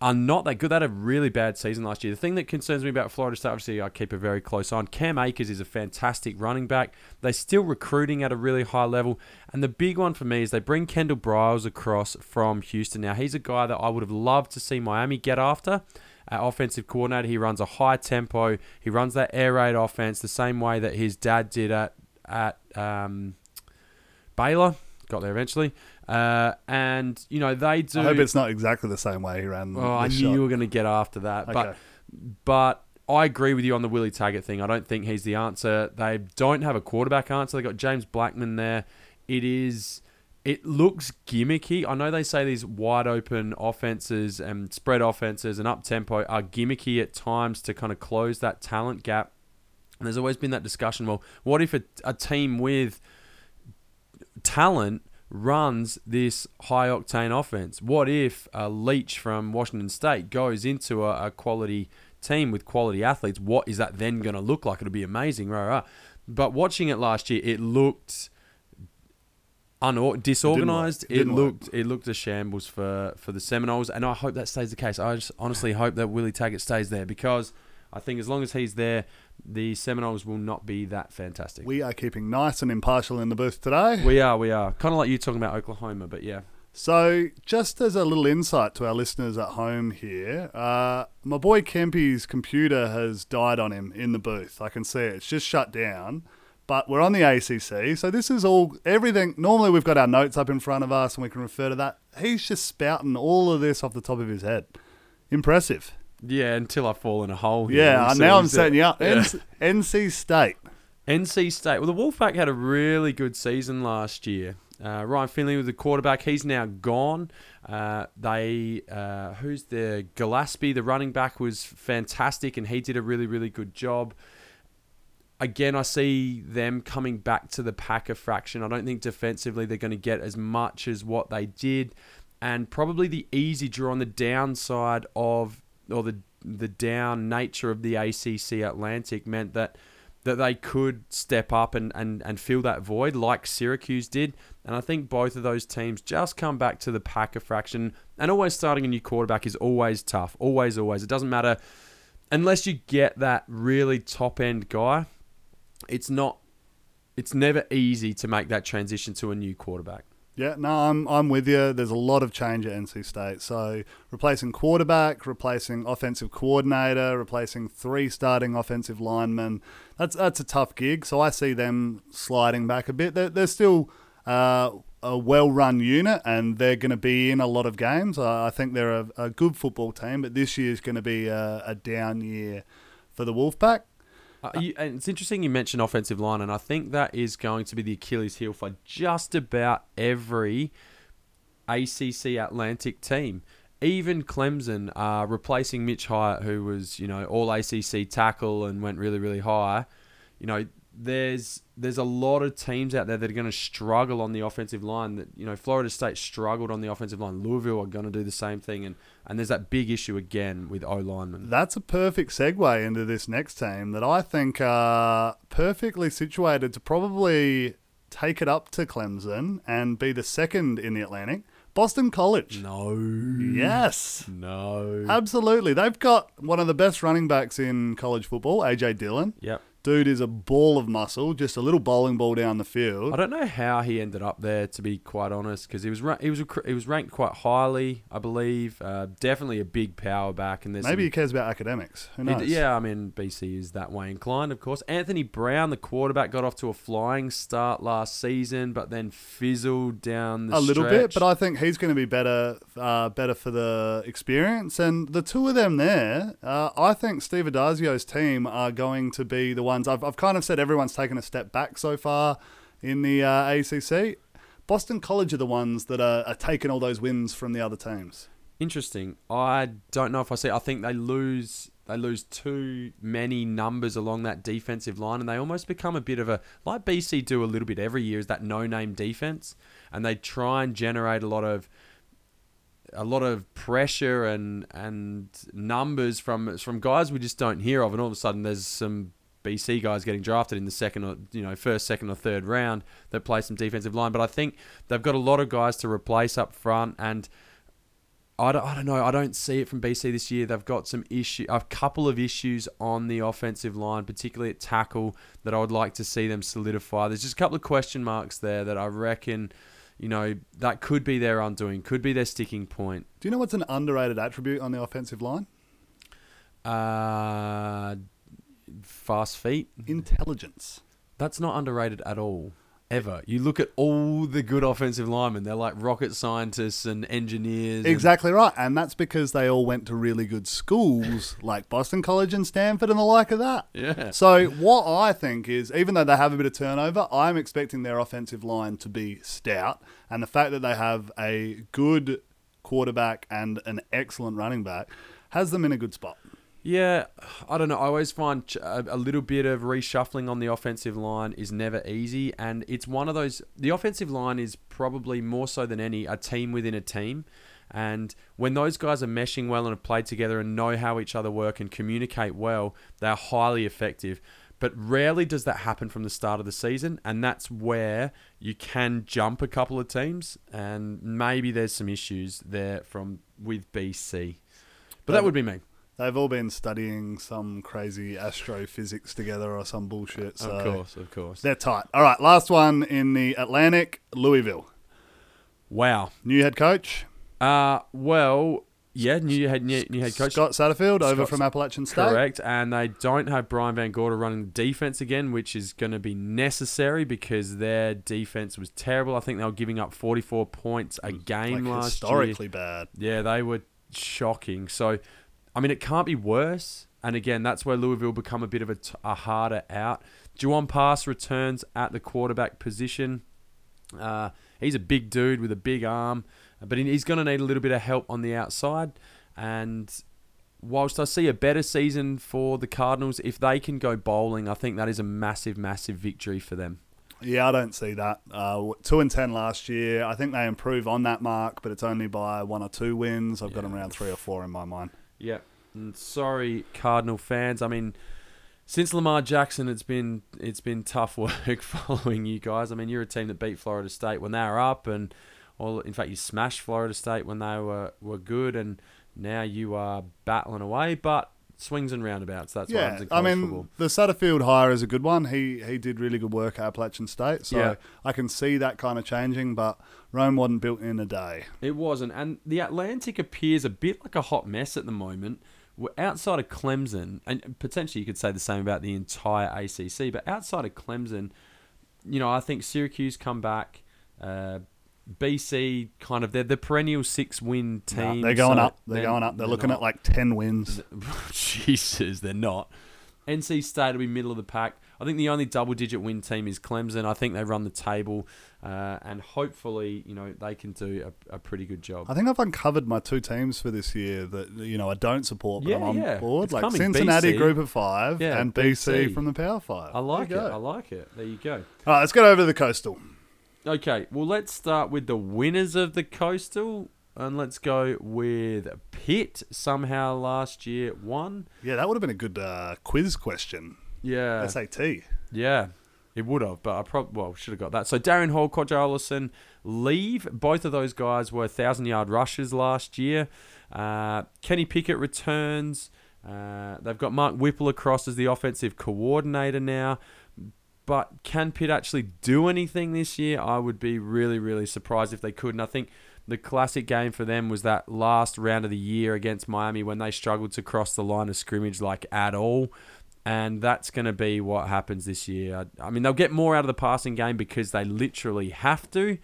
are not that good. They had a really bad season last year. The thing that concerns me about Florida State, obviously, I keep a very close eye on. Cam Akers is a fantastic running back. They're still recruiting at a really high level. And the big one for me is they bring Kendal Briles across from Houston. Now, he's a guy that I would have loved to see Miami get after. At offensive coordinator, he runs a high tempo. He runs that air raid offense the same way that his dad did at at um, Baylor. Got there eventually, uh, and you know they do. I hope it's not exactly the same way he ran. Oh, I knew shot. you were going to get after that. But but I agree with you on the Willie Taggart thing. I don't think he's the answer. They don't have a quarterback answer. They got James Blackman there. It is. It looks gimmicky. I know they say these wide open offenses and spread offenses and up tempo are gimmicky at times to kind of close that talent gap. And there's always been that discussion. Well, what if a, a team with talent runs this high octane offense? What if a Leach from Washington State goes into a, a quality team with quality athletes? What is that then going to look like? It'll be amazing, rah, rah. But watching it last year, it looked unor- disorganized. It It, work. looked it looked a shambles for for the Seminoles, and I hope that stays the case. I just honestly hope that Willie Taggart stays there because I think as long as he's there, the Seminoles will not be that fantastic. We are keeping nice and impartial in the booth today. We are, we are. Kind of like you talking about Oklahoma, but yeah. So, just as a little insight to our listeners at home here, uh, my boy Kempy's computer has died on him in the booth. I can see it. It's just shut down. But we're on the ACC, so this is all everything. Normally, we've got our notes up in front of us and we can refer to that. He's just spouting all of this off the top of his head. Impressive. Yeah, until I fall in a hole. here. Yeah, We'll see- now I'm setting you up. Yeah. NC, NC State. NC State. Well, the Wolfpack had a really good season last year. Uh, Ryan Finley was the quarterback. He's now gone. Uh, they, uh, who's the Gillespie, the running back, was fantastic, and he did a really, really good job. Again, I see them coming back to the Packer fraction. I don't think defensively they're going to get as much as what they did, and probably the easy draw on the downside of or the the down nature of the ACC Atlantic meant that that they could step up and, and, and fill that void like Syracuse did. And I think both of those teams just come back to the Packer fraction. And always starting a new quarterback is always tough. Always, always. It doesn't matter unless you get that really top end guy. It's not. It's never easy to make that transition to a new quarterback. Yeah, no, I'm I'm with you. There's a lot of change at NC State. So replacing quarterback, replacing offensive coordinator, replacing three starting offensive linemen. That's that's a tough gig. So I see them sliding back a bit. They're, they're still uh, a well-run unit, and they're going to be in a lot of games. I I think they're a, a good football team, but this year is going to be a, a down year for the Wolfpack. Uh, you, and it's interesting you mentioned offensive line, and I think that is going to be the Achilles heel for just about every ACC Atlantic team. Even Clemson, uh, replacing Mitch Hyatt, who was you know all ACC tackle and went really really high. You know, there's there's a lot of teams out there that are going to struggle on the offensive line. That you know, Florida State struggled on the offensive line. Louisville are going to do the same thing, and and there's that big issue again with O linemen. That's a perfect segue into this next team that I think are perfectly situated to probably take it up to Clemson and be the second in the Atlantic. Boston College. No. Yes. No. Absolutely. They've got one of the best running backs in college football, AJ Dillon. Yep. Dude is a ball of muscle, just a little bowling ball down the field. I don't know how he ended up there, to be quite honest, because he was ra- he was he was ranked quite highly, I believe. Uh, definitely a big power back, and there's Maybe he cares about academics. Who knows? d- yeah, I mean BC is that way inclined, of course. Anthony Brown, the quarterback, got off to a flying start last season, but then fizzled down the a little bit, but I think he's going to be better, uh, better for the experience. And the two of them there, uh, I think Steve Addazio's team are going to be the ones. I've, I've kind of said everyone's taken a step back so far in the uh, ACC. Boston College are the ones that are, are taking all those wins from the other teams. Interesting. I don't know if I see. I think they lose. They lose too many numbers along that defensive line, and they almost become a bit of a like BC do a little bit every year. Is that no-name defense, and they try and generate a lot of a lot of pressure and and numbers from from guys we just don't hear of, and all of a sudden there's some BC guys getting drafted in the second or you know first, second or third round that play some defensive line. But I think they've got a lot of guys to replace up front, and I don't, I don't know. I don't see it from BC this year. They've got some issue, a couple of issues on the offensive line, particularly at tackle, that I would like to see them solidify. There's just a couple of question marks there that I reckon you know, that could be their undoing, could be their sticking point. Do you know what's an underrated attribute on the offensive line? Uh, fast feet. Intelligence. That's not underrated at all. Ever. You look at all the good offensive linemen, they're like rocket scientists and engineers. Exactly right. And that's because they all went to really good schools like Boston College and Stanford and the like of that. yeah. So what I think is, even though they have a bit of turnover, I'm expecting their offensive line to be stout, and the fact that they have a good quarterback and an excellent running back has them in a good spot. Yeah, I don't know. I always find ch- a, a little bit of reshuffling on the offensive line is never easy, and it's one of those. The offensive line is probably more so than any a team within a team, and when those guys are meshing well and have played together and know how each other work and communicate well, they're highly effective. But rarely does that happen from the start of the season, and that's where you can jump a couple of teams, and maybe there's some issues there from with BC. But that um, would be me. They've all been studying some crazy astrophysics together or some bullshit. So of course, of course. They're tight. All right, last one in the Atlantic, Louisville. Wow. New head coach. Uh, well, yeah, new head new, new head coach. Scott Satterfield over from Appalachian State. Correct, and they don't have Brian VanGorder running the defense again, which is going to be necessary because their defense was terrible. I think they were giving up 44 points a game Like last historically bad. year. Yeah, they were shocking. So, I mean, it can't be worse. And again, that's where Louisville become a bit of a, t- a harder out. Jawon Pass returns at the quarterback position. Uh, he's a big dude with a big arm, but he's going to need a little bit of help on the outside. And whilst I see a better season for the Cardinals, if they can go bowling, I think that is a massive, massive victory for them. Yeah, I don't see that. Uh, two and ten last year. I think they improve on that mark, but it's only by one or two wins. I've got them around three or four in my mind. Yeah. And sorry, Cardinal fans. I mean, since Lamar Jackson, it's been it's been tough work following you guys. I mean, you're a team that beat Florida State when they were up, and well, in fact, you smashed Florida State when they were were good, and now you are battling away. But swings and roundabouts. That's what yeah, I mean football. the Satterfield hire is a good one. He he did really good work at Appalachian State, so Yeah. I can see that kind of changing. But Rome wasn't built in a day. It wasn't, and the Atlantic appears a bit like a hot mess at the moment. We're outside of Clemson, and potentially you could say the same about the entire ACC. But outside of Clemson, you know, I think Syracuse come back. Uh, BC kind of they're the perennial six win team. they're going so up. They're, going up. They're, looking not. at like ten wins. Jesus, they're not. NC State will be middle of the pack. I think the only double digit win team is Clemson. I think they run the table, uh, and hopefully, you know, they can do a, a pretty good job. I think I've uncovered my two teams for this year that you know I don't support, but Yeah, I'm on yeah. board. It's like coming. Cincinnati BC. Group of Five Yeah, and BC, BC. from the Power Five. I like it. You I like it. There you go. All right, let's get over to the coastal. Okay, well, let's start with the winners of the Coastal, and let's go with Pitt. Somehow last year won. Yeah, that would have been a good uh, quiz question. Yeah, SAT. yeah, it would have, but I probably well should have got that. So Darrin Hall, Qadree Ollison leave. Both of those guys were thousand yard rushes last year. Uh, Kenny Pickett returns. Uh, they've got Mark Whipple across as the offensive coordinator now. But can Pitt actually do anything this year? I would be really, really surprised if they could. And I think the classic game for them was that last round of the year against Miami when they struggled to cross the line of scrimmage like at all. And that's going to be what happens this year. I, I mean, they'll get more out of the passing game because they literally have to,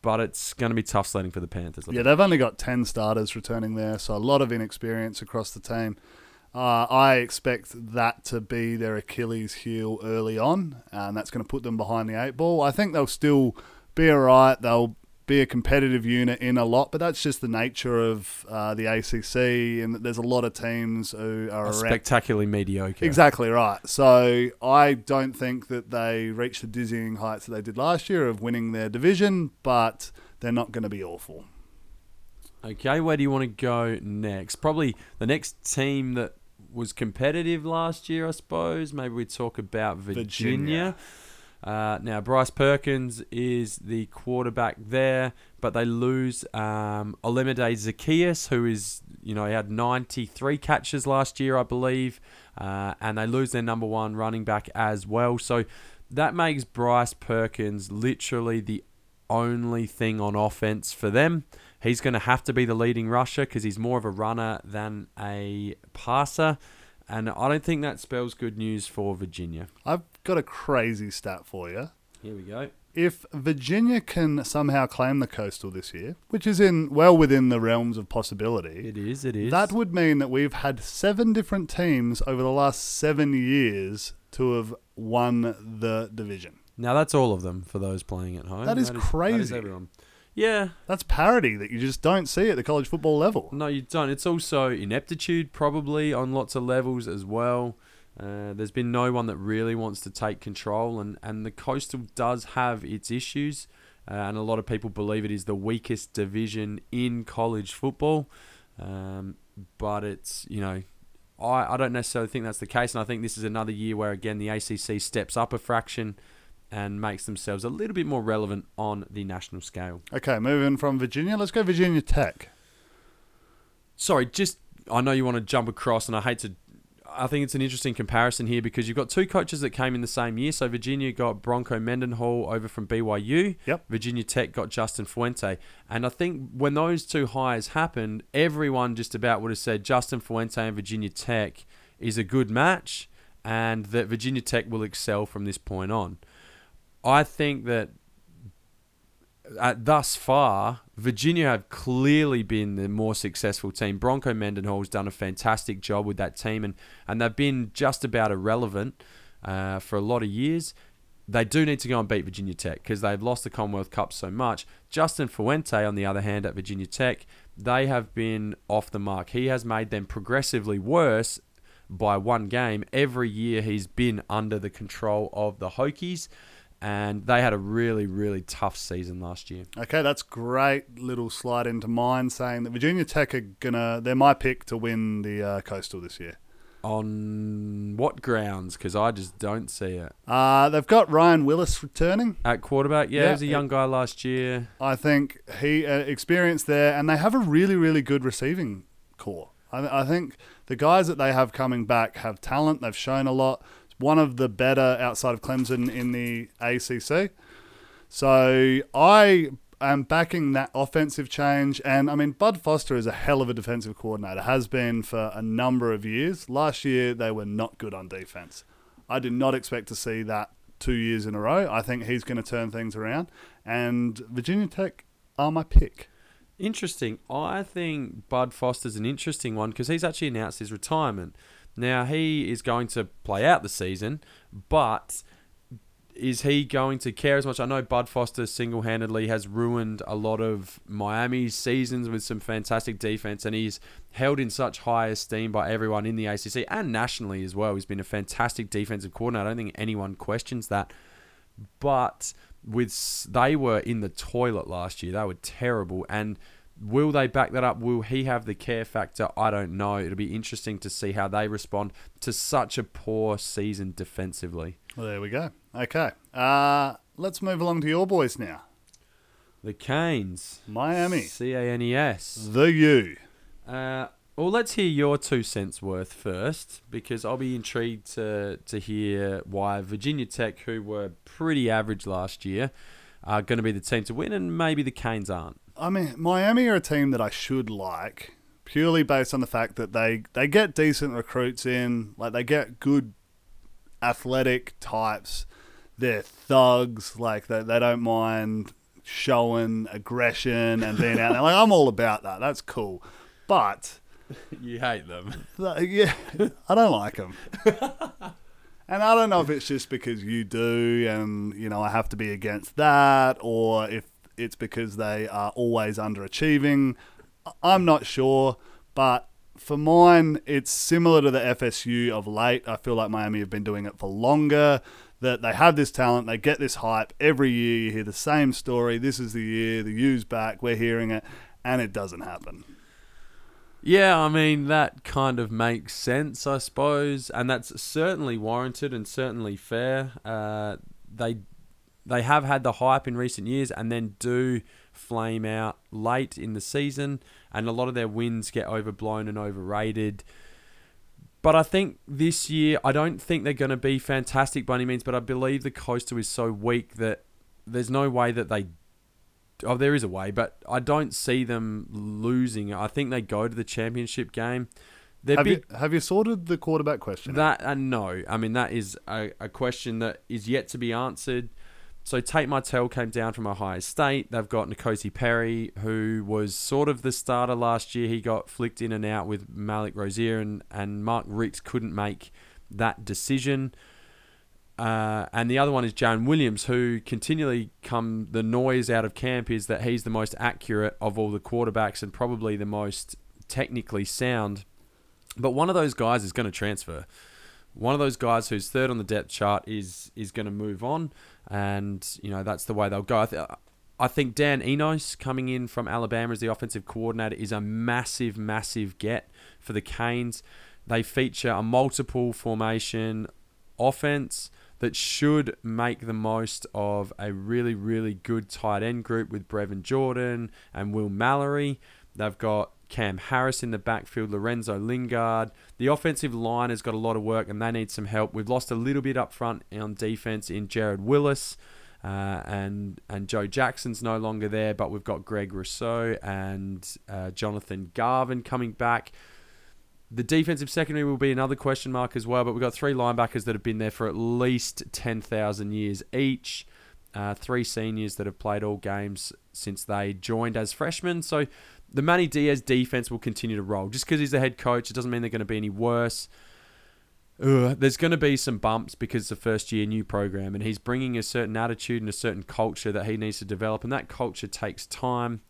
but it's going to be tough sledding for the Panthers. I Yeah, think. they've only got 10 starters returning there, so a lot of inexperience across the team. Uh, I expect that to be their Achilles heel early on, and that's going to put them behind the eight ball. I think they'll still be all right. They'll be a competitive unit in a lot, but that's just the nature of uh, the ACC, and there's a lot of teams who are around. Spectacularly mediocre. Exactly right. So I don't think that they reach the dizzying heights that they did last year of winning their division, but they're not going to be awful. Okay, where do you want to go next? Probably the next team that was competitive last year, I suppose. Maybe we talk about Virginia. Virginia. Uh, now, Bryce Perkins is the quarterback there, but they lose um, Olamide Zaccheaus, who is, you know, he had 93 catches last year, I believe, uh, and they lose their number one running back as well. So that makes Bryce Perkins literally the only thing on offense for them. He's going to have to be the leading rusher because he's more of a runner than a passer. And I don't think that spells good news for Virginia. I've got a crazy stat for you. Here we go. If Virginia can somehow claim the coastal this year, which is in well within the realms of possibility, It is, it is. that would mean that we've had seven different teams over the last seven years to have won the division. now, that's all of them for those playing at home. That is That is crazy. everyone. Yeah, That's parity that you just don't see at the college football level. no, you don't. It's also ineptitude, probably, on lots of levels as well. Uh, there's been no one that really wants to take control, and, and the Coastal does have its issues. Uh, and a lot of people believe it is the weakest division in college football. Um, but it's, you know, I, I don't necessarily think that's the case. And I think this is another year where, again, the ACC steps up a fraction and makes themselves a little bit more relevant on the national scale. Okay, moving from Virginia, let's go Virginia Tech. Sorry, just I know you want to jump across, and I hate to. I think it's an interesting comparison here because you've got two coaches that came in the same year. So Virginia got Bronco Mendenhall over from BYU. Yep. Virginia Tech got Justin Fuente. And I think when those two hires happened, everyone just about would have said Justin Fuente and Virginia Tech is a good match and that Virginia Tech will excel from this point on. I think that at thus far, Virginia have clearly been the more successful team. Bronco Mendenhall's done a fantastic job with that team, and, and they've been just about irrelevant uh, for a lot of years. They do need to go and beat Virginia Tech because they've lost the Commonwealth Cup so much. Justin Fuente, on the other hand, at Virginia Tech, they have been off the mark. He has made them progressively worse by one game every year he's been under the control of the Hokies and they had a really really tough season last year. Okay, that's great little slide into mine saying that Virginia Tech are gonna they're my pick to win the uh, Coastal this year. On what grounds? Because I just don't see it. Uh, they've got Ryan Willis returning. At quarterback, yeah, Yeah, he was a young guy last year. I think he uh, experienced there, and they have a really really good receiving corps. I, I think the guys that they have coming back have talent. They've shown a lot. One of the better outside of Clemson in the ACC. So I am backing that offensive change. And I mean, Bud Foster is a hell of a defensive coordinator, has been for a number of years. Last year, they were not good on defense. I did not expect to see that two years in a row. I think he's going to turn things around. And Virginia Tech are my pick. Interesting. I think Bud Foster's an interesting one because he's actually announced his retirement. Now he is going to play out the season, but is he going to care as much? I know Bud Foster single handedly has ruined a lot of Miami's seasons with some fantastic defense, and he's held in such high esteem by everyone in the ACC and nationally as well. He's been a fantastic defensive coordinator. I don't think anyone questions that. But with they were in the toilet last year. They were terrible, and will they back that up? Will he have the care factor? I don't know. It'll be interesting to see how they respond to such a poor season defensively. Well, there we go. Okay. Uh, let's move along to your boys now. The Canes, Miami. C A N E S. The U. Uh, well, let's hear your two cents worth first, because I'll be intrigued to to hear why Virginia Tech, who were pretty average last year, are going to be the team to win, and maybe the Canes aren't. I mean, Miami are a team that I should like purely based on the fact that they they get decent recruits in, like they get good athletic types. They're thugs, like they they don't mind showing aggression and being out there. Like I'm all about that. That's cool. But you hate them. Th- Yeah, I don't like them. and I don't know if it's just because you do, and you know I have to be against that, or if it's because they are always underachieving. I'm not sure, but for mine, it's similar to the FSU of late. I feel like Miami have been doing it for longer. That they have this talent, they get this hype every year. You hear the same story. This is the year the U's back. We're hearing it, and it doesn't happen. Yeah, I mean that kind of makes sense, I suppose, and that's certainly warranted and certainly fair. Uh, they they have had the hype in recent years, and then do flame out late in the season, and a lot of their wins get overblown and overrated. But I think this year, I don't think they're going to be fantastic by any means. But I believe the coastal is so weak that there's no way that they Oh, there is a way, but I don't see them losing. I think they go to the championship game. They're Have big, you have you sorted the quarterback question? that and no. I mean, that is a, a question that is yet to be answered. So Tate Martell came down from Ohio State. They've got N'Kosi Perry, who was sort of the starter last year. He got flicked in and out with Malik Rosier, and, and Mark Ricks couldn't make that decision. Uh, and the other one is Jarren Williams, who continually come the noise out of camp is that he's the most accurate of all the quarterbacks and probably the most technically sound. But one of those guys is going to transfer. One of those guys who's third on the depth chart is is going to move on, and you know that's the way they'll go. I, th- I think Dan Enos coming in from Alabama as the offensive coordinator is a massive, massive get for the Canes. They feature a multiple formation offense that should make the most of a really, really good tight end group with Brevin Jordan and Will Mallory. They've got Cam Harris in the backfield, Lorenzo Lingard. The offensive line has got a lot of work and they need some help. We've lost a little bit up front on defense in Jared Willis. Uh, and and Joe Jackson's no longer there, but we've got Greg Rousseau and uh, Jonathan Garvin coming back. The defensive secondary will be another question mark as well, but we've got three linebackers that have been there for at least 10,000 years each. Uh, three seniors that have played all games since they joined as freshmen. So the Manny Diaz defense will continue to roll. Just because he's the head coach, it doesn't mean they're going to be any worse. Ugh, there's going to be some bumps because a first year new program, and he's bringing a certain attitude and a certain culture that he needs to develop, and that culture takes time.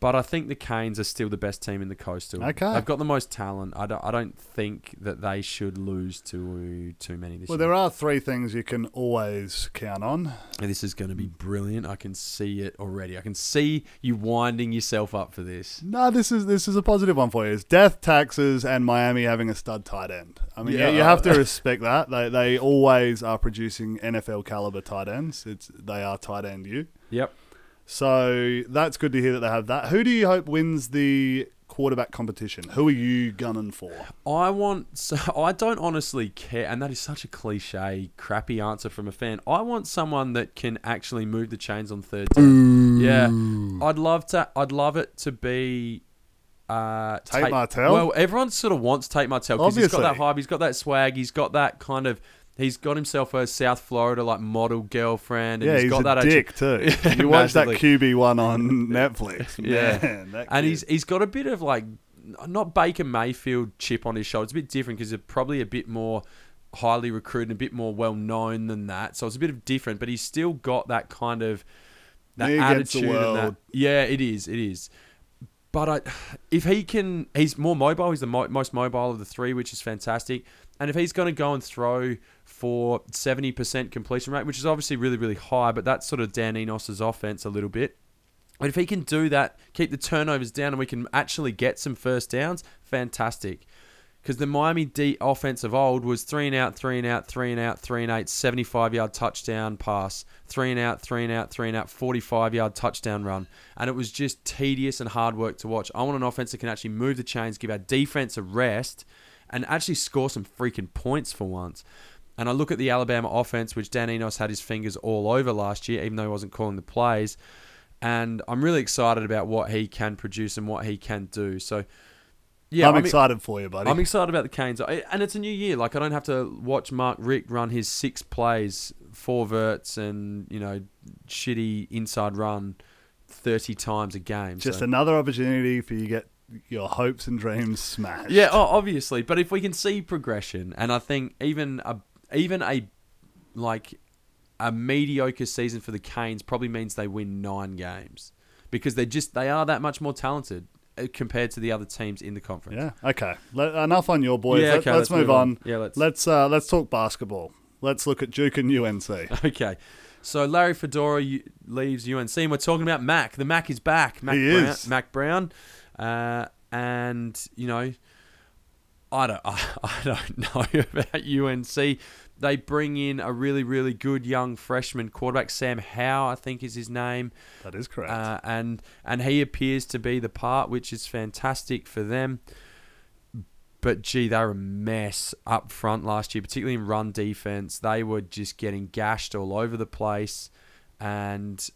But I think the Canes are still the best team in the coastal. Okay. they've got the most talent. I don't, I don't think that they should lose to too many this well, year. there are three things you can always count on. And This is going to be brilliant. I can see it already. I can see you winding yourself up for this. No, this is this is a positive one for you. It's death, taxes, and Miami having a stud tight end. I mean, Yeah. you, you have to respect that. They they always are producing NFL caliber tight ends. It's they are tight end you. Yep. So that's good to hear that they have that. Who do you hope wins the quarterback competition? Who are you gunning for? I want. So I don't honestly care, and that is such a cliche, crappy answer from a fan. I want someone that can actually move the chains on third down. Yeah, I'd love to. I'd love it to be. Uh, Tate Martell? Well, everyone sort of wants Tate Martell because he's got that hype. He's got that swag. He's got that kind of. He's got himself a South Florida like model girlfriend. And Yeah, he's he's, got a that dick too. Yeah, you watch that. QB one on Netflix. Yeah. Man, that and he's he's got a bit of like not Baker Mayfield chip on his shoulder. It's a bit different because it's probably a bit more highly recruited, and a bit more well known than that. So it's a bit of different, but he's still got that kind of that Me attitude. And that, yeah, it is. It is. But I, if he can, he's more mobile. He's the mo- most mobile of the three, which is fantastic. And if he's going to go and throw for seventy percent completion rate, which is obviously really, really high, but that's sort of Dan Enos's offense a little bit. But if he can do that, keep the turnovers down, and we can actually get some first downs, fantastic. Because the Miami D offense of old was three and out, three and out, three and out, three and eight, 75 yard touchdown pass, three and out, three and out, three and out, 45 yard touchdown run. And it was just tedious and hard work to watch. I want an offense that can actually move the chains, give our defense a rest, and actually score some freaking points for once. And I look at the Alabama offense, which Dan Enos had his fingers all over last year, even though he wasn't calling the plays. And I'm really excited about what he can produce and what he can do. So, yeah, I'm I mean- excited for you, buddy. I'm excited about the Canes, and it's a new year. Like I don't have to watch Mark Richt run his six plays, four verts, and you know, shitty inside run thirty times a game. Just so. another opportunity for you to get your hopes and dreams smashed. Yeah, oh, obviously. But if we can see progression, and I think even a even a like a mediocre season for the Canes probably means they win nine games because they're just they are that much more talented uh, compared to the other teams in the conference. Yeah. Okay. Let, enough on your boys. Yeah, Let, okay, let's, move on. Yeah, let's. Let's uh, let's talk basketball. Let's look at Duke and UNC. Okay. So Larry Fedora leaves UNC, and we're talking about Mac. The Mac is back. Mac He Brown, is. Mack Brown, uh, and you know, I don't, I, I don't know about UNC. They bring in a really, really good young freshman quarterback, Sam Howell, I think is his name, That is correct. uh, and and he appears to be the part, which is fantastic for them. But gee, they were a mess up front last year, particularly in run defense. They were just getting gashed all over the place, and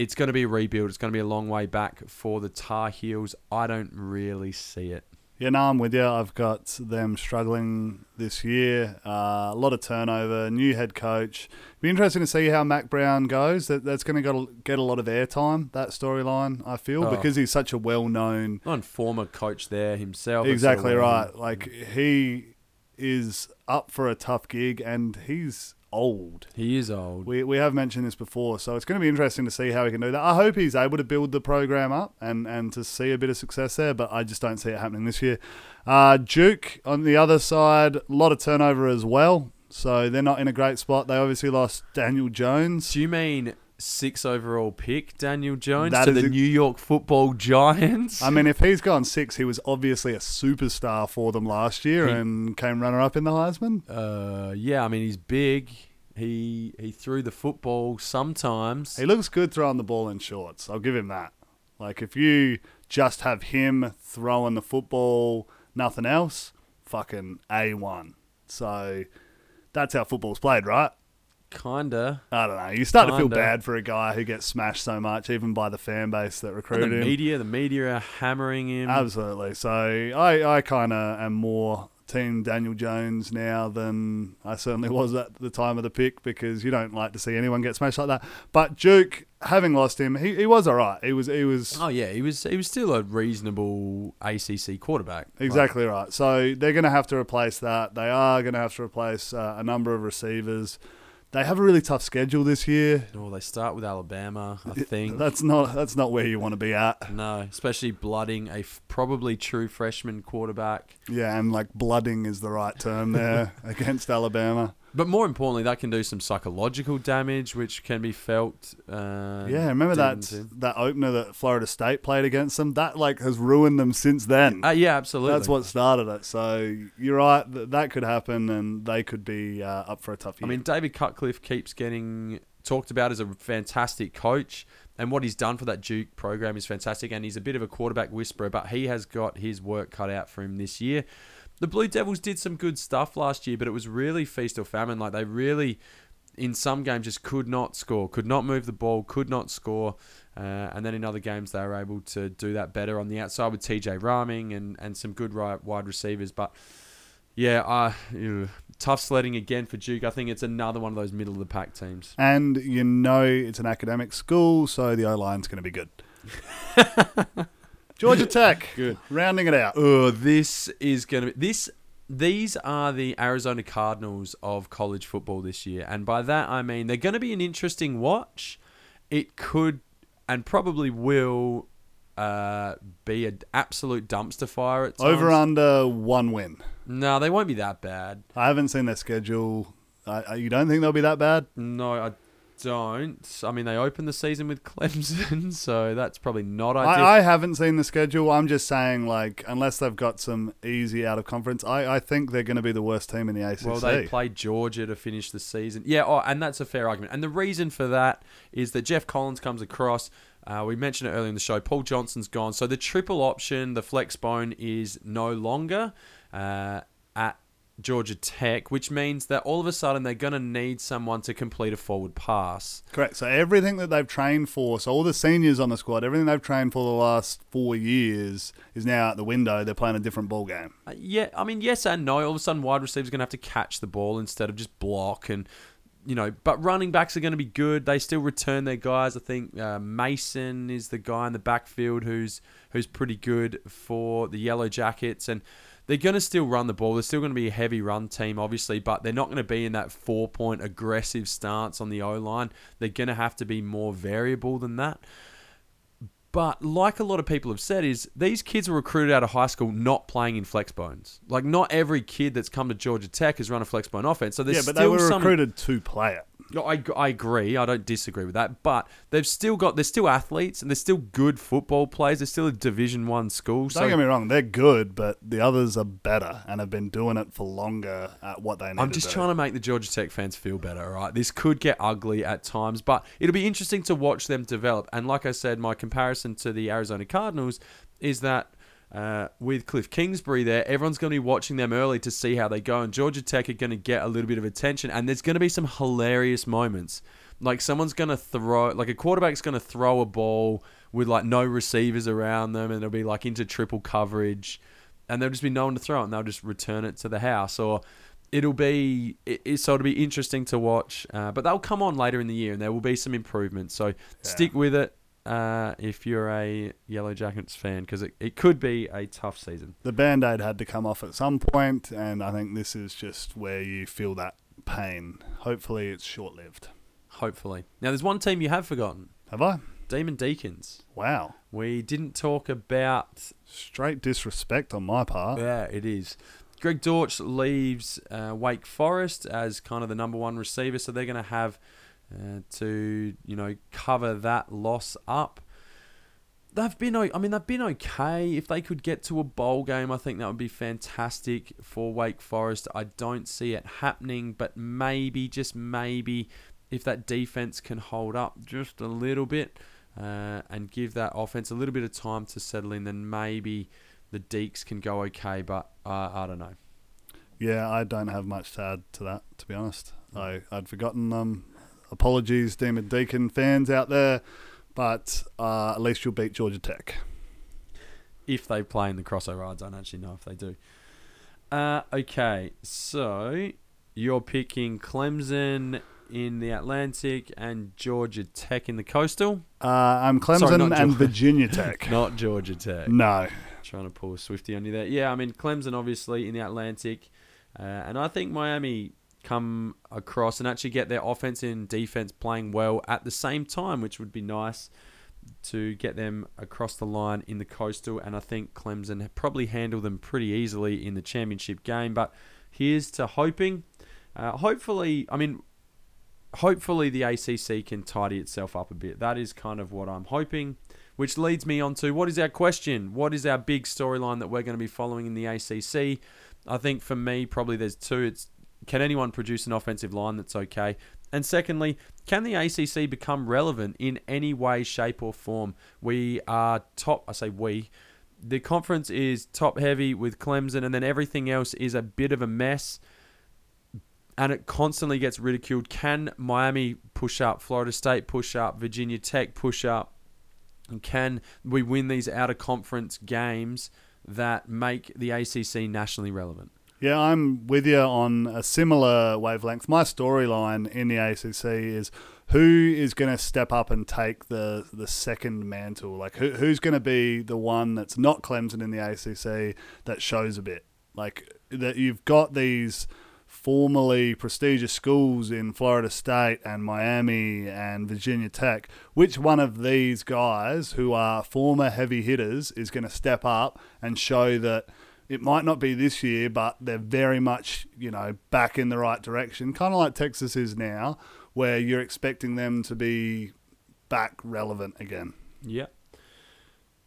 it's going to be a rebuild. It's going to be a long way back for the Tar Heels. I don't really see it. Yeah, no, I'm with you. I've got them struggling this year. Uh, a lot of turnover, new head coach. Be interesting to see how Mack Brown goes. That that's going to get a lot of airtime. That storyline, I feel, Oh. because he's such a well-known. On former coach there himself. Exactly right. Like he is up for a tough gig, and he's old. He is old. We, we have mentioned this before, so it's going to be interesting to see how he can do that. I hope he's able to build the program up and, and to see a bit of success there, but I just don't see it happening this year. Uh, Duke on the other side, a lot of turnover as well, so they're not in a great spot. They obviously lost Daniel Jones. Do you mean six overall pick Daniel Jones That to the a- New York Football Giants? I mean, if he's gone six, he was obviously a superstar for them last year He- and came runner up in the Heisman. Uh, yeah, I mean he's big. He he threw the football sometimes. He looks good throwing the ball in shorts. I'll give him that. Like if you just have him throwing the football, nothing else, fucking A one. So that's how football's played, right? Kinda. I don't know. You start to feel bad for a guy who gets smashed so much, even by the fan base that And the recruited him. media, the media are hammering him. Absolutely. So I, I kind of am more team Daniel Jones now than I certainly was at the time of the pick because you don't like to see anyone get smashed like that. But Duke, having lost him, he, he was all right. He was he was oh yeah, he was he was still a reasonable ACC quarterback. exactly right. So they're going to have to replace that. They are going to have to replace uh, a number of receivers. They have a really tough schedule this year. Like, oh, they start with Alabama, I think. That's not that's not where you want to be at. no, especially blooding a f- probably true freshman quarterback. Yeah, and like blooding is the right term there against Alabama. But more importantly, that can do some psychological damage, which can be felt. Uh, Yeah, remember that that opener that Florida State played against them? That like has ruined them since then. Uh, yeah, absolutely. That's what started it. So you're right that that could happen, and they could be uh, up for a tough year. I mean, David Cutcliffe keeps getting talked about as a fantastic coach, and what he's done for that Duke program is fantastic. And he's a bit of a quarterback whisperer, but he has got his work cut out for him this year. The Blue Devils did some good stuff last year, but it was really feast or famine. Like they really, in some games, just could not score, could not move the ball, could not score. Uh, and then in other games, they were able to do that better on the outside with TJ Rahming and, and some good ri- wide receivers. But yeah, uh, ew, tough sledding again for Duke. I think it's another one of those middle of the pack teams. and you know it's an academic school, so the O line's going to be good. Georgia Tech, Good. rounding it out. Oh, this is going to be this. These are the Arizona Cardinals of college football this year, and by that I mean they're going to be an interesting watch. It could and probably will uh, be an absolute dumpster fire at times. Over under one win. No, they won't be that bad. I haven't seen their schedule. I, I, you don't think they'll be that bad? No, I don't. I mean, they opened the season with Clemson, so that's probably not ideal. I, I haven't seen the schedule. I'm just saying, like, unless they've got some easy out of conference, I, I think they're going to be the worst team in the ACC. Well, they played Georgia to finish the season. Yeah, oh, and that's a fair argument. And the reason for that is that Geoff Collins comes across. Uh, we mentioned it earlier in the show. Paul Johnson's gone, so the triple option, the flex bone, is no longer uh, at Georgia Tech, which means that all of a sudden they're going to need someone to complete a forward pass. Correct. So everything that they've trained for, so all the seniors on the squad, everything they've trained for the last four years is now out the window. They're playing a different ball game. Uh, yeah, I mean, yes and no. All of a sudden, wide receivers going to have to catch the ball instead of just block, and you know, but running backs are going to be good. They still return their guys. I think uh, Mason is the guy in the backfield who's who's pretty good for the Yellow Jackets, and they're going to still run the ball. They're still going to be a heavy run team, obviously, but they're not going to be in that four point aggressive stance on the O line. They're going to have to be more variable than that. But like a lot of people have said, is these kids were recruited out of high school not playing in flex bones. Like not every kid that's come to Georgia Tech has run a flex bone offense. So there's yeah, but they were some recruited to play it. No, I, I agree. I don't disagree with that. But they've still got they're still athletes and they're still good football players. They're still a Division One school. Don't So get me wrong, they're good, but the others are better and have been doing it for longer at what they need I'm to just do. trying to make the Georgia Tech fans feel better. All right, this could get ugly at times, but it'll be interesting to watch them develop. And like I said, my comparison to the Arizona Cardinals is that. Uh, with Cliff Kingsbury there, everyone's going to be watching them early to see how they go, and Georgia Tech are going to get a little bit of attention, and there's going to be some hilarious moments. Like someone's going to throw, like a quarterback's going to throw a ball with like no receivers around them, and it'll be like into triple coverage, and there'll just be no one to throw it, and they'll just return it to the house, or it'll be it, so it'll be interesting to watch. Uh, but they'll come on later in the year, and there will be some improvements. So stick with it uh, if you're a Yellow Jackets fan, because it, it could be a tough season. the band aid had to come off at some point, and I think this is just where you feel that pain. Hopefully, it's short lived. Hopefully. Now, there's one team you have forgotten: Have I? Demon Deacons. Wow. We didn't talk about. Straight disrespect on my part. Yeah, it is. Greg Dortch leaves uh, Wake Forest as kind of the number one receiver, so they're going to have uh, to you know cover that loss up. They've been, I mean, they've been okay. If they could get to a bowl game, I think that would be fantastic for Wake Forest. I don't see it happening, but maybe, just maybe, if that defense can hold up just a little bit uh, and give that offense a little bit of time to settle in, then maybe the Deacs can go okay. But uh, I don't know. Yeah, I don't have much to add to that, to be honest. I, I'd forgotten them. Apologies, Demon Deacon fans out there, but uh, at least you'll beat Georgia Tech. if they play in the crossover. I don't actually know if they do. Uh, okay, so you're picking Clemson in the Atlantic and Georgia Tech in the Coastal, Uh, I'm Clemson Sorry, and Georgia. Virginia Tech. not Georgia Tech. No. Trying to pull a Swifty on you there. Yeah, I mean Clemson obviously in the Atlantic, uh, and I think Miami come across and actually get their offense and defense playing well at the same time, which would be nice to get them across the line in the coastal. And I think Clemson probably handle them pretty easily in the championship game. But here's to hoping. Uh, hopefully, I mean, hopefully the ACC can tidy itself up a bit. That is kind of what I'm hoping. Which leads me on to what is our question? What is our big storyline that we're going to be following in the ACC? I think for me, probably there's two. It's can anyone produce an offensive line that's okay? And secondly, can the ACC become relevant in any way, shape, or form? We are top, I say we. The conference is top heavy with Clemson, and then everything else is a bit of a mess and it constantly gets ridiculed. Can Miami push up? Florida State push up? Virginia Tech push up? And can we win these out of conference games that make the ACC nationally relevant? Yeah, I'm with you on a similar wavelength. My storyline in the ACC is who is going to step up and take the the second mantle. Like who, who's going to be the one that's not Clemson in the ACC that shows a bit. Like that you've got these formerly prestigious schools in Florida State and Miami and Virginia Tech. Which one of these guys who are former heavy hitters is going to step up and show that it might not be this year, but they're very much, you know, back in the right direction, kind of like Texas is now, where you're expecting them to be back relevant again. Yeah.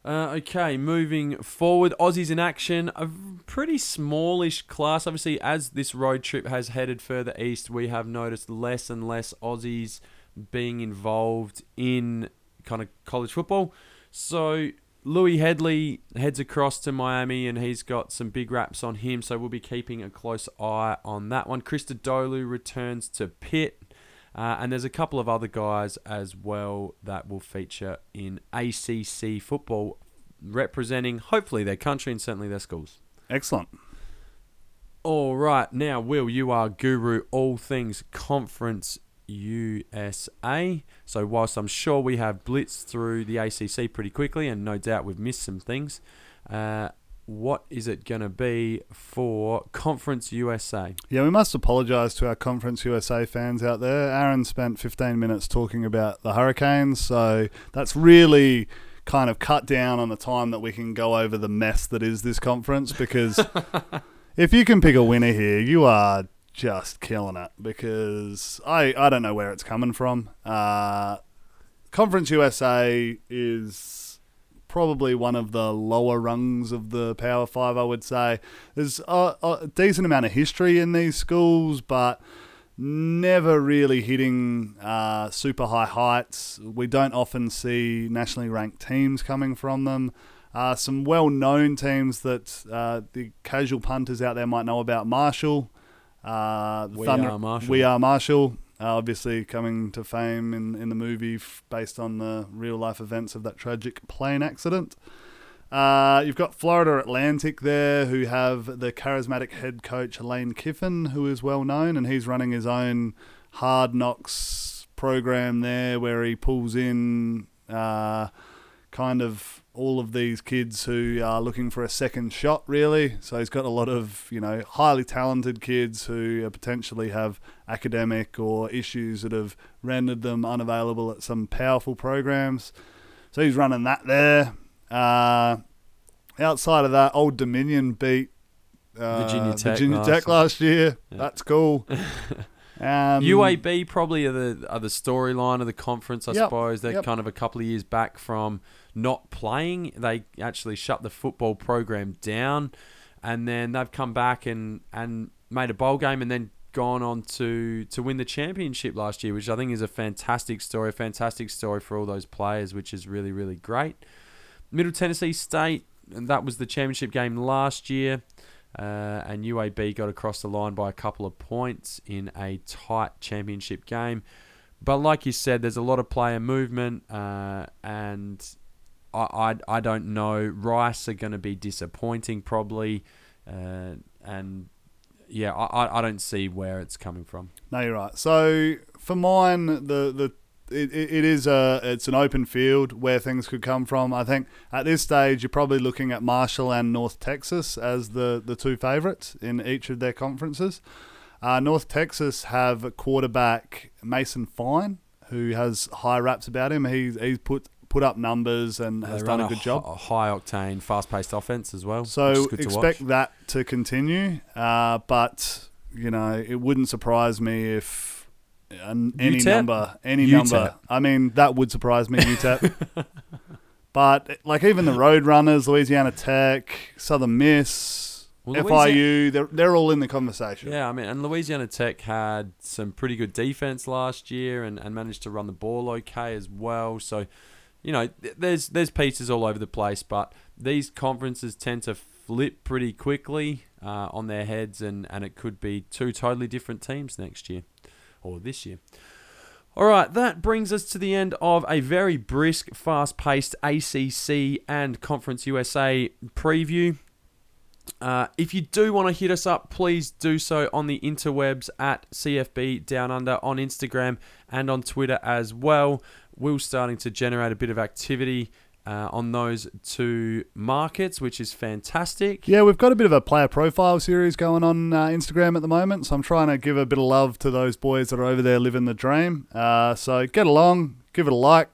Uh, okay, moving forward, Aussies in action. A pretty smallish class. Obviously, as this road trip has headed further east, we have noticed less and less Aussies being involved in kind of college football. So Louis Hedley heads across to Miami and he's got some big raps on him, so we'll be keeping a close eye on that one. Christodoulou returns to Pitt. Uh, and there's a couple of other guys as well that will feature in ACC football, representing hopefully their country and certainly their schools. Excellent. All right, now, Will, you are guru all things conference USA. So, whilst I'm sure we have blitzed through the ACC pretty quickly, and no doubt we've missed some things, uh, what is it going to be for Conference USA? Yeah, we must apologise to our Conference USA fans out there. Aaron spent 15 minutes talking about the Hurricanes, so that's really kind of cut down on the time that we can go over the mess that is this conference because if you can pick a winner here, you are just killing it because I, I don't know where it's coming from. Uh, Conference USA is probably one of the lower rungs of the Power Five, I would say. There's a, a decent amount of history in these schools, but never really hitting uh, super high heights. We don't often see nationally ranked teams coming from them. Uh, some well known teams that uh, the casual punters out there might know about Marshall. Uh, We Are Marshall. We Are Marshall. Uh, obviously, coming to fame in, in the movie f- based on the real life events of that tragic plane accident. Uh, you've got Florida Atlantic there, who have the charismatic head coach Lane Kiffin, who is well known, and he's running his own hard knocks program there, where he pulls in uh, kind of all of these kids who are looking for a second shot, really. So he's got a lot of you know highly talented kids who potentially have academic or issues that have rendered them unavailable at some powerful programs. So he's running that there. Uh, outside of that, Old Dominion beat uh, Virginia Tech Virginia last Tech last year. Yeah. That's cool. Um, UAB probably are the are the storyline of the conference, I Yep, suppose. They're yep. kind of a couple of years back from not playing. They actually shut the football program down, and then they've come back and and made a bowl game, and then gone on to to win the championship last year, which I think is a fantastic story. Fantastic story for all those players, which is really really great. Middle Tennessee State, and that was the championship game last year. Uh, and UAB got across the line by a couple of points in a tight championship game. But like you said, there's a lot of player movement, uh, and I, I, I don't know. Rice are going to be disappointing probably, uh, and yeah, I, I- don't see where it's coming from. No, you're right. So for mine, the the it, it is a it's an open field where things could come from. I think at this stage you're probably looking at Marshall and North Texas as the the two favourites in each of their conferences. Uh, North Texas have quarterback Mason Fine, who has high raps about him. He's he's put put up numbers and has done a good hi- job. a high octane, fast paced offense as well. So to expect watch. that to continue, uh, but you know it wouldn't surprise me if an, any UTEP? number, any UTEP. number. I mean, that would surprise me, UTEP. but like even the Roadrunners, Louisiana Tech, Southern Miss, Well, FIU, they're they're all in the conversation. Yeah, I mean, and Louisiana Tech had some pretty good defense last year and, and managed to run the ball okay as well. So, you know, there's there's pieces all over the place, but these conferences tend to flip pretty quickly uh, on their heads, and, and it could be two totally different teams next year or this year. All right, that brings us to the end of a very brisk, fast paced ACC and Conference USA preview. Uh, if you do want to hit us up, please do so on the interwebs at CFB Down Under on Instagram and on Twitter as well. We're starting to generate a bit of activity uh, on those two markets, which is fantastic. Yeah, we've got a bit of a player profile series going on uh, Instagram at the moment, so I'm trying to give a bit of love to those boys that are over there living the dream. Uh, so get along, give it a like.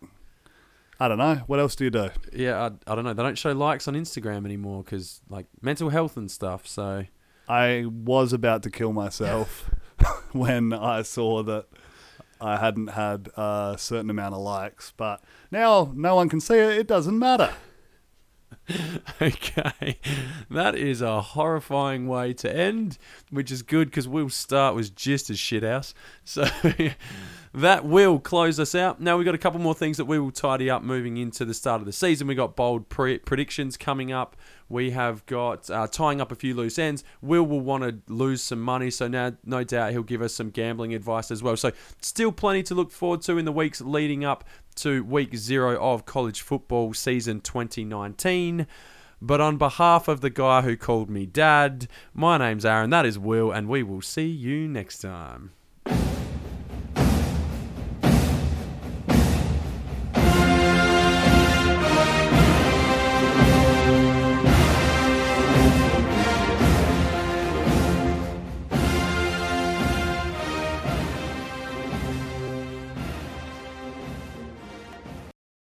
I don't know. What else do you do? Yeah, I, I don't know. They don't show likes on Instagram anymore because like mental health and stuff. So I was about to kill myself when I saw that I hadn't had a certain amount of likes, but now no one can see it. It doesn't matter. Okay, that is a horrifying way to end, which is good because Will Start was just as shit house. So that will close us out. Now we've got a couple more things that we will tidy up moving into the start of the season. we got bold pre- predictions coming up. We have got uh, tying up a few loose ends. Will will want to lose some money, so now no doubt he'll give us some gambling advice as well. So still plenty to look forward to in the weeks leading up to week zero of college football season 2019. But on behalf of the guy who called me dad, my name's Aaron, that is Will, and we will see you next time.